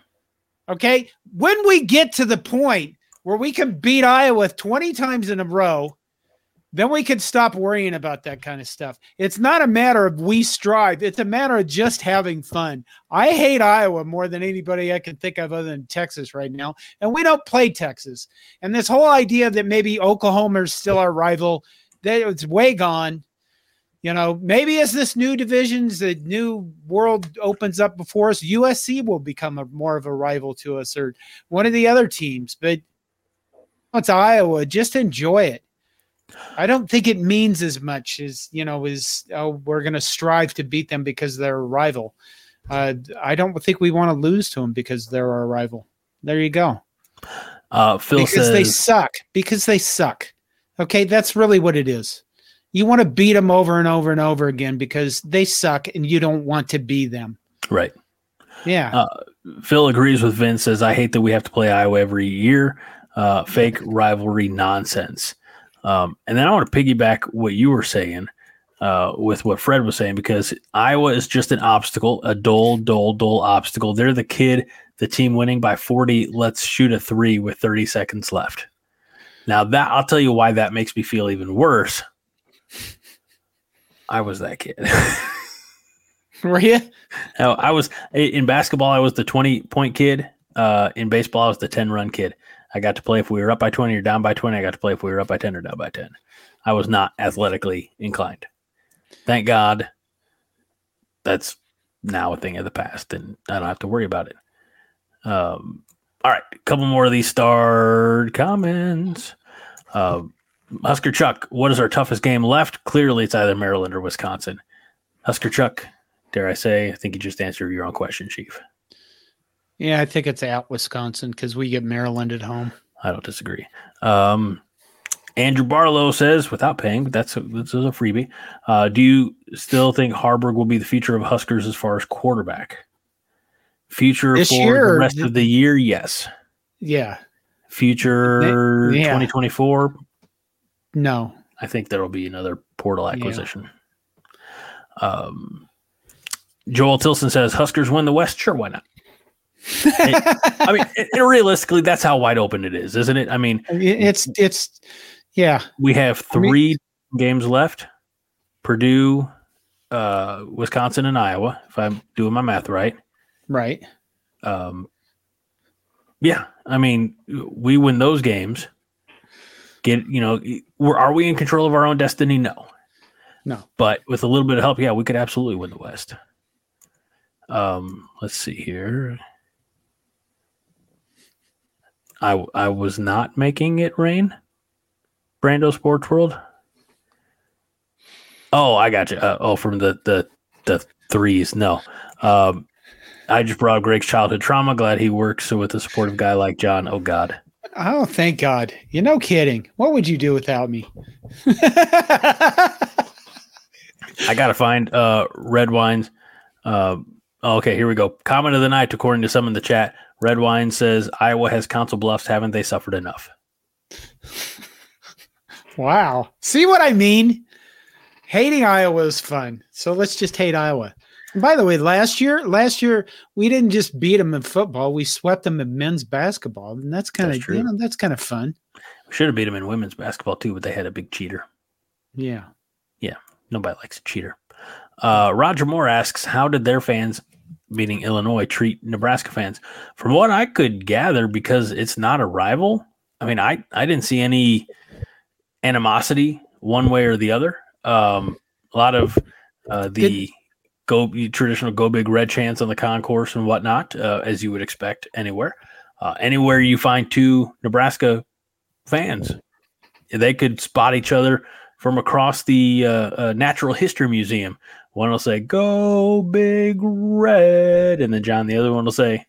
Okay. When we get to the point where we can beat Iowa 20 times in a row then we could stop worrying about that kind of stuff. It's not a matter of we strive, it's a matter of just having fun. I hate Iowa more than anybody I can think of other than Texas right now. And we don't play Texas. And this whole idea that maybe Oklahoma is still our rival, that it's way gone. You know, maybe as this new divisions, the new world opens up before us, USC will become a, more of a rival to us or one of the other teams. But it's Iowa. Just enjoy it I don't think it means as much as you know as oh we're going to strive to beat them because they're a rival. Uh, I don't think we want to lose to them because they're our rival. There you go. Uh, Phil because says, they suck. Because they suck. Okay, that's really what it is. You want to beat them over and over and over again because they suck, and you don't want to be them. Right. Yeah. Uh, Phil agrees with Vince. Says I hate that we have to play Iowa every year. Uh, fake rivalry nonsense. Um, and then I want to piggyback what you were saying uh, with what Fred was saying because Iowa is just an obstacle, a dull, dull, dull obstacle. They're the kid, the team winning by 40. Let's shoot a three with 30 seconds left. Now that I'll tell you why that makes me feel even worse. I was that kid. Were you? No, I was in basketball. I was the 20 point kid. Uh, in baseball, I was the 10 run kid. I got to play if we were up by 20 or down by 20. I got to play if we were up by 10 or down by 10. I was not athletically inclined. Thank God that's now a thing of the past and I don't have to worry about it. Um, all right, a couple more of these starred comments. Uh, Husker Chuck, what is our toughest game left? Clearly, it's either Maryland or Wisconsin. Husker Chuck, dare I say, I think you just answered your own question, Chief. Yeah, I think it's at Wisconsin because we get Maryland at home. I don't disagree. Um, Andrew Barlow says, without paying, but that's a, this is a freebie. Uh, do you still think Haarberg will be the future of Huskers as far as quarterback? Future this for year, the rest th- of the year, yes. Yeah. Future yeah. 2024? No. I think there will be another portal acquisition. Yeah. Um, Joel Tilson says, Huskers win the West. Sure, why not? I mean, it, it, realistically, that's how wide open it is, isn't it? I mean, it's it's yeah. We have three I mean, games left: Purdue, uh, Wisconsin, and Iowa. If I'm doing my math right, right. Um, yeah, I mean, we win those games. Get you know, we're, are we in control of our own destiny? No, no. But with a little bit of help, yeah, we could absolutely win the West. Um, let's see here. I I was not making it rain. Brando Sports World. Oh, I got you. Uh, oh, from the the the threes. No, um, I just brought Greg's childhood trauma. Glad he works with a supportive guy like Jon. Oh God, Oh, thank God. You're no kidding. What would you do without me? I gotta find uh red wines. Uh, okay, here we go. Comment of the night, according to some in the chat. Red wine says Iowa has Council Bluffs. Haven't they suffered enough? wow. See what I mean? Hating Iowa is fun. So let's just hate Iowa. By the way, last year, last year we didn't just beat them in football; we swept them in men's basketball, and that's kind of you know that's kind of fun. We should have beat them in women's basketball too, but they had a big cheater. Yeah, yeah. Nobody likes a cheater. Uh, Roger Moore asks, "How did their fans, meaning Illinois, treat Nebraska fans?" From what I could gather, because it's not a rival. I mean, I I didn't see any animosity one way or the other. Um, a lot of uh, the go traditional go big red chants on the concourse and whatnot, uh, as you would expect anywhere. Uh, anywhere you find two Nebraska fans, they could spot each other from across the uh, uh, Natural History Museum. One will say "Go Big Red," and then Jon, the other one will say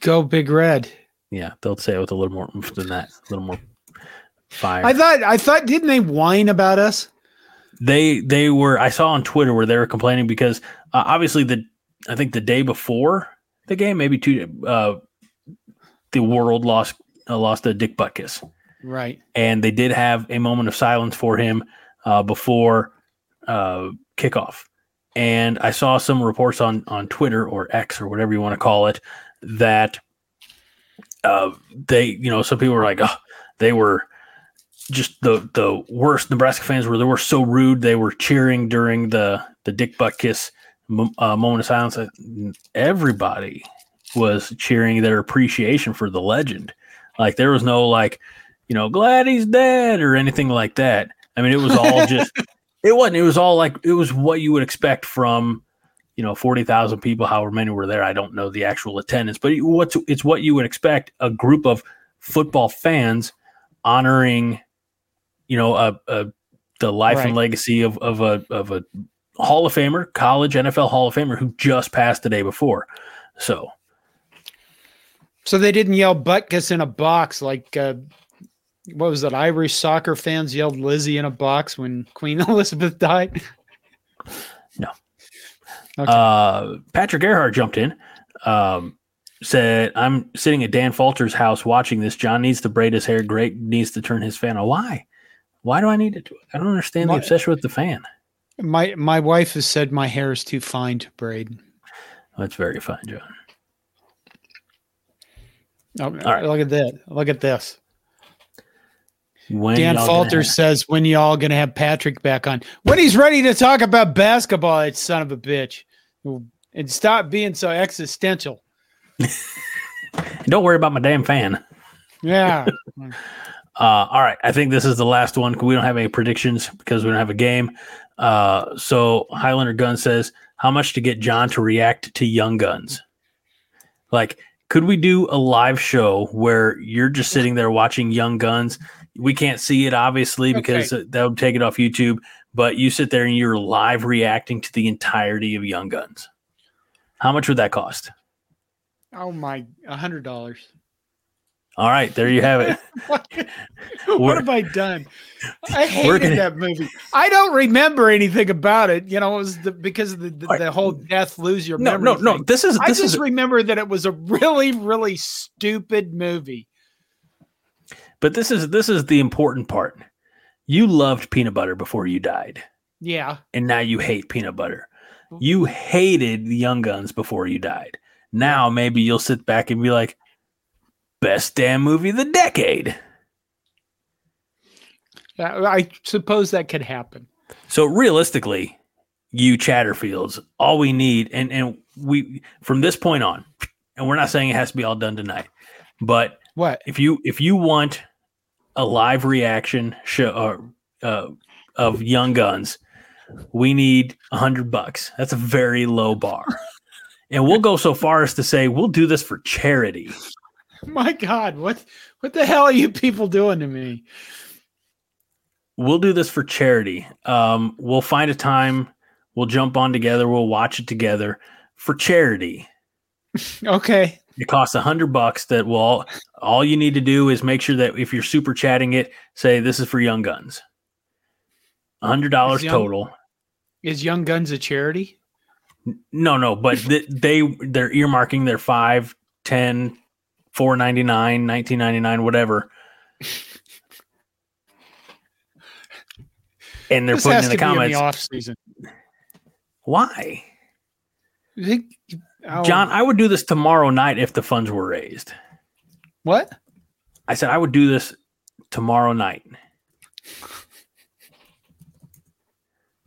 "Go Big Red." Yeah, they'll say it with a little more than that, a little more fire. I thought, I thought, didn't they whine about us? They they were. I saw on Twitter where they were complaining because uh, obviously the I think the day before the game, maybe two, uh, the world lost uh, lost a Dick Butkus. Right. And they did have a moment of silence for him uh, before uh, kickoff. And I saw some reports on on Twitter or X or whatever you want to call it that uh, they, you know, some people were like, oh, they were just the the worst. Nebraska fans were they were so rude. They were cheering during the the Dick Butkus uh, moment of silence. Everybody was cheering their appreciation for the legend. Like there was no like you know, glad he's dead or anything like that. I mean, it was all just, it wasn't, it was all like, it was what you would expect from, you know, 40,000 people, however many were there. I don't know the actual attendance, but what's, it's what you would expect a group of football fans honoring, you know, a, a the life right. and legacy of, of a, of a Hall of Famer, college NFL Hall of Famer who just passed the day before. So, so they didn't yell Butkus in a box like uh, what was that? Irish soccer fans yelled Lizzie in a box when Queen Elizabeth died. No. Okay. Uh, Patrick Earhart jumped in. Um, said, "I'm sitting at Dan Falter's house watching this. Jon needs to braid his hair. Greg needs to turn his fan on. Why? Why do I need to do it? I don't understand my, the obsession with the fan. My my wife has said my hair is too fine to braid. That's very fine, Jon. Oh, All right. Look at that. Look at this. When Dan Falter says, "When y'all gonna have Patrick back on? When he's ready to talk about basketball, it's son of a bitch, and stop being so existential." Don't worry about my damn fan. Yeah. uh, all right. I think this is the last one. We don't have any predictions because we don't have a game. Uh, so Highlander Gun says, "How much to get Jon to react to Young Guns?" Like, could we do a live show where you're just sitting there watching Young Guns? We can't see it obviously because okay. that would take it off YouTube. But you sit there and you're live reacting to the entirety of Young Guns. How much would that cost? Oh my, a hundred dollars. All right, there you have it. what, have I done? I hated gonna, that movie. I don't remember anything about it. You know, it was the, because of the, the, right. the whole death, lose your no, memory. No, no, no. This is. This I just is, remember that it was a really, really stupid movie. But this is this is the important part. You loved peanut butter before you died. Yeah. And now you hate peanut butter. You hated the Young Guns before you died. Now maybe you'll sit back and be like, best damn movie of the decade. I suppose that could happen. So realistically, you Chatterfields, all we need, and and we from this point on, and we're not saying it has to be all done tonight, but what if you if you want a live reaction show uh, uh, of Young Guns, we need a hundred bucks. That's a very low bar, and we'll go so far as to say we'll do this for charity. My God, what what the hell are you people doing to me? We'll do this for charity. Um, we'll find a time. We'll jump on together. We'll watch it together for charity. okay, It costs a hundred bucks. That will all, all you need to do is make sure that if you're super chatting it, say this is for Young Guns. A hundred dollars total. Is Young Guns a charity? No, no, but th- they they're earmarking their five, ten, four ninety nine, nineteen ninety nine, whatever. and they're this putting in the comments. In the off season. Why? Think, oh. Jon, I would do this tomorrow night if the funds were raised. What? I said I would do this tomorrow night.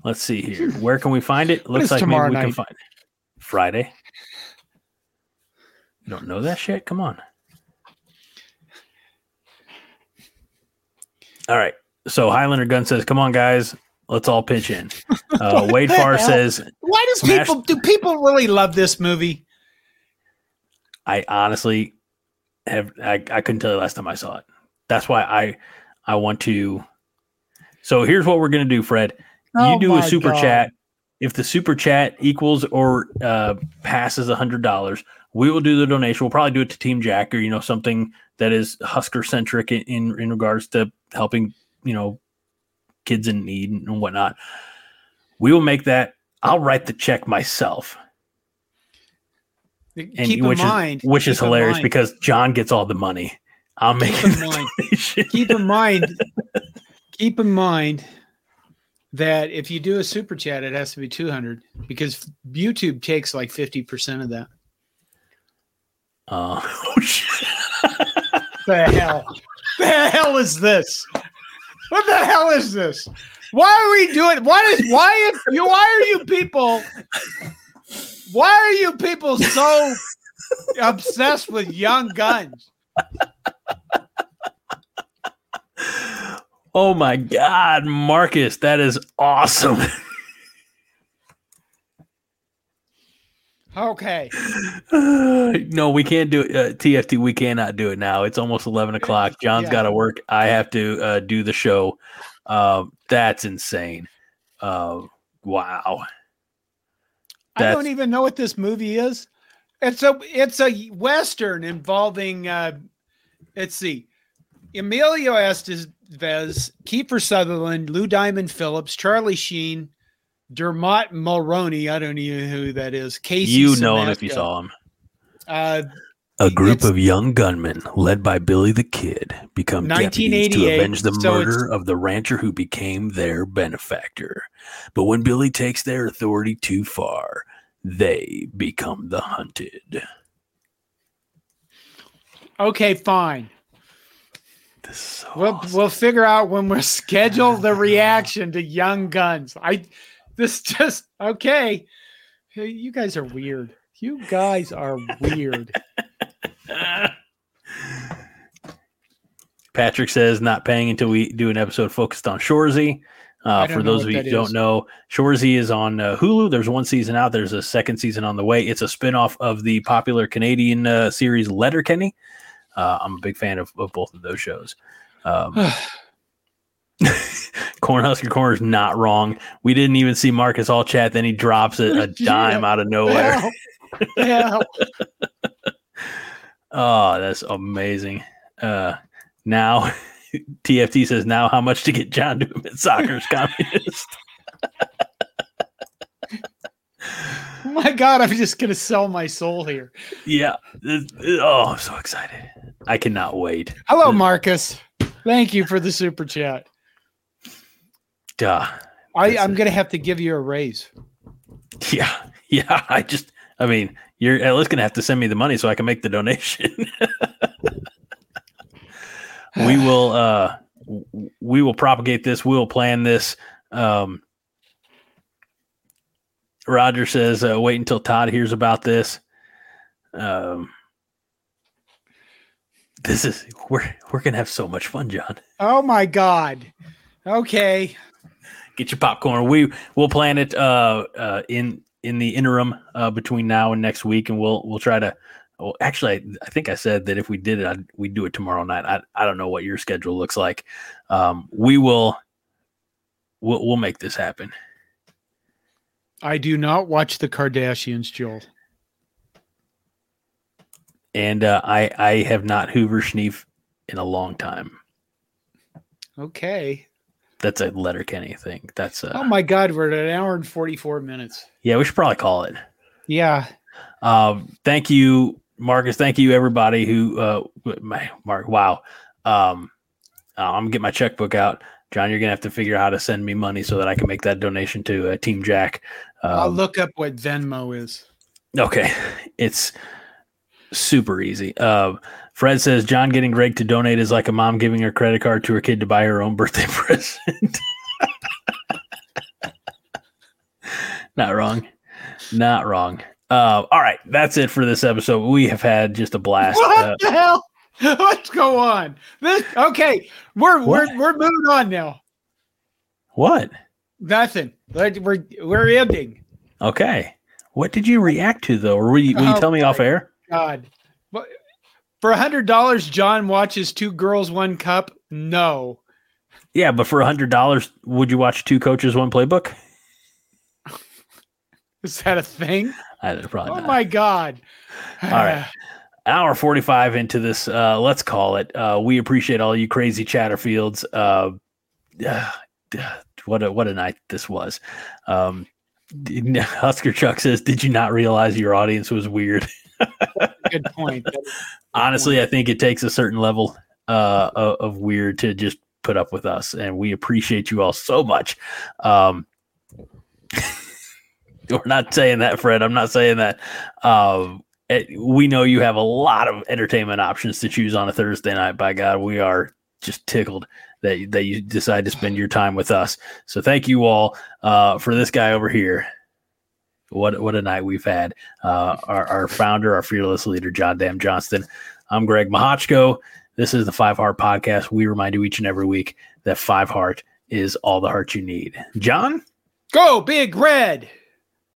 Let's see here. Where can we find it? Looks like maybe we night? can find it. Friday. You don't know that shit? Come on. All right. So Highlander Gun says, "Come on, guys, let's all pitch in." Uh, Wade Farr says, "Why does smash- people do people really love this movie?" I honestly have I, I couldn't tell you last time I saw it. That's why I I want to. So here's what we're gonna do, Fred. Oh you do a super God. chat. If the super chat equals or uh, passes a hundred dollars, we will do the donation. We'll probably do it to Team Jack or you know something that is Husker centric in, in, in regards to helping you know kids in need and whatnot. We will make that. I'll write the check myself. And keep which in mind, is, which is hilarious because Jon gets all the money. I'll make keep in mind. keep in mind. Keep in mind that if you do a super chat, it has to be two hundred because YouTube takes like fifty percent of that. Uh, oh shit! the hell? The hell is this? What the hell is this? Why are we doing? Why is why if you why are you people? Why are you people so obsessed with young guns? Oh my god, Marcus, that is awesome. Okay. no, we can't do it. Uh, TFT, we cannot do it now. It's almost 11 o'clock. Jon's yeah. got to work. I have to uh, do the show. Uh, that's insane. Uh, wow. That's... I don't even know what this movie is. It's a it's a western involving uh let's see. Emilio Estevez, Kiefer Sutherland, Lou Diamond Phillips, Charlie Sheen, Dermot Mulroney. I don't even know who that is. Casey. You know him if you saw him. Uh, a group of young gunmen, led by Billy the Kid, become deputies to avenge the so murder of the rancher who became their benefactor. But when Billy takes their authority too far, they become the hunted. Okay, fine. So we'll awesome. we'll figure out when we're scheduled the reaction to Young Guns. I this just okay. Hey, you guys are weird. You guys are weird. Patrick says not paying until we do an episode focused on Shoresy. Uh, for those of you who don't know, Shoresy is on uh, Hulu. There's one season out. There's a second season on the way. It's a spinoff of the popular Canadian uh, series Letterkenny. Uh, I'm a big fan of, of both of those shows. Um, Cornhusker Corner is not wrong. We didn't even see Marcus all chat. Then he drops a, a dime yeah. out of nowhere. Yeah. oh, that's amazing. Uh, now TFT says now how much to get Jon to admit soccer's communist. oh my god, I'm just gonna sell my soul here. Yeah. Oh, I'm so excited. I cannot wait. Hello, Marcus. Thank you for the super chat. Duh. I, I'm going to have to give you a raise. Yeah. Yeah. I just, I mean, you're at least going to have to send me the money so I can make the donation. we will, uh, we will propagate this. We will plan this. Um, Roger says, uh, wait until Todd hears about this. Um, this is we're we're gonna have so much fun, Jon. Oh my god. Okay get your popcorn. We we'll plan it uh, uh, in in the interim uh, between now and next week, and we'll we'll try to. Well, actually, I, I think I said that if we did it, I'd, we'd do it tomorrow night. I I don't know what your schedule looks like. Um, we will. We'll we'll make this happen. I do not watch the Kardashians, Joel. and uh, I I have not Hoover Schneef in a long time. Okay. That's a Letterkenny thing. That's uh, oh my god, we're at an hour and forty four minutes. Yeah, we should probably call it. Yeah. Um, thank you, Marcus. Thank you, everybody who uh, my Mark. Wow. Um, uh, I'm gonna get my checkbook out. Jon, you're gonna have to figure out how to send me money so that I can make that donation to uh, Team Jack. Um, I'll look up what Venmo is. Okay, it's super easy. Uh, Fred says Jon getting Greg to donate is like a mom giving her credit card to her kid to buy her own birthday present. Not wrong. Not wrong. Uh, all right, that's it for this episode. We have had just a blast. What uh, the hell? Let's go on. This okay. We're what? we're we're moving on now. What? Nothing. We're we're ending. Okay. What did you react to though? Or will you, will you oh, tell me off air? God. But For a hundred dollars, Jon watches Two Girls One Cup. No. Yeah, but for a hundred dollars, would you watch Two Coaches One Playbook? Is that a thing? I probably. Oh not. my god! All right, hour forty-five into this. Uh, let's call it. Uh, we appreciate all you crazy Chatterfields. Uh, what a what a night this was. Um, Husker Chuck says, "Did you not realize your audience was weird?" good point. Honestly, I think it takes a certain level uh, of weird to just put up with us, and we appreciate you all so much. Um, we're not saying that, Fred. I'm not saying that. Um, it, we know you have a lot of entertainment options to choose on a Thursday night. By God, we are just tickled that that you decide to spend your time with us. So thank you all uh, for this guy over here. What what a night we've had. Uh, our, our founder, our fearless leader, Jon Dam Johnston. I'm Greg Mahochko. This is the Five Heart Podcast. We remind you each and every week that Five Heart is all the heart you need. Jon, go big red.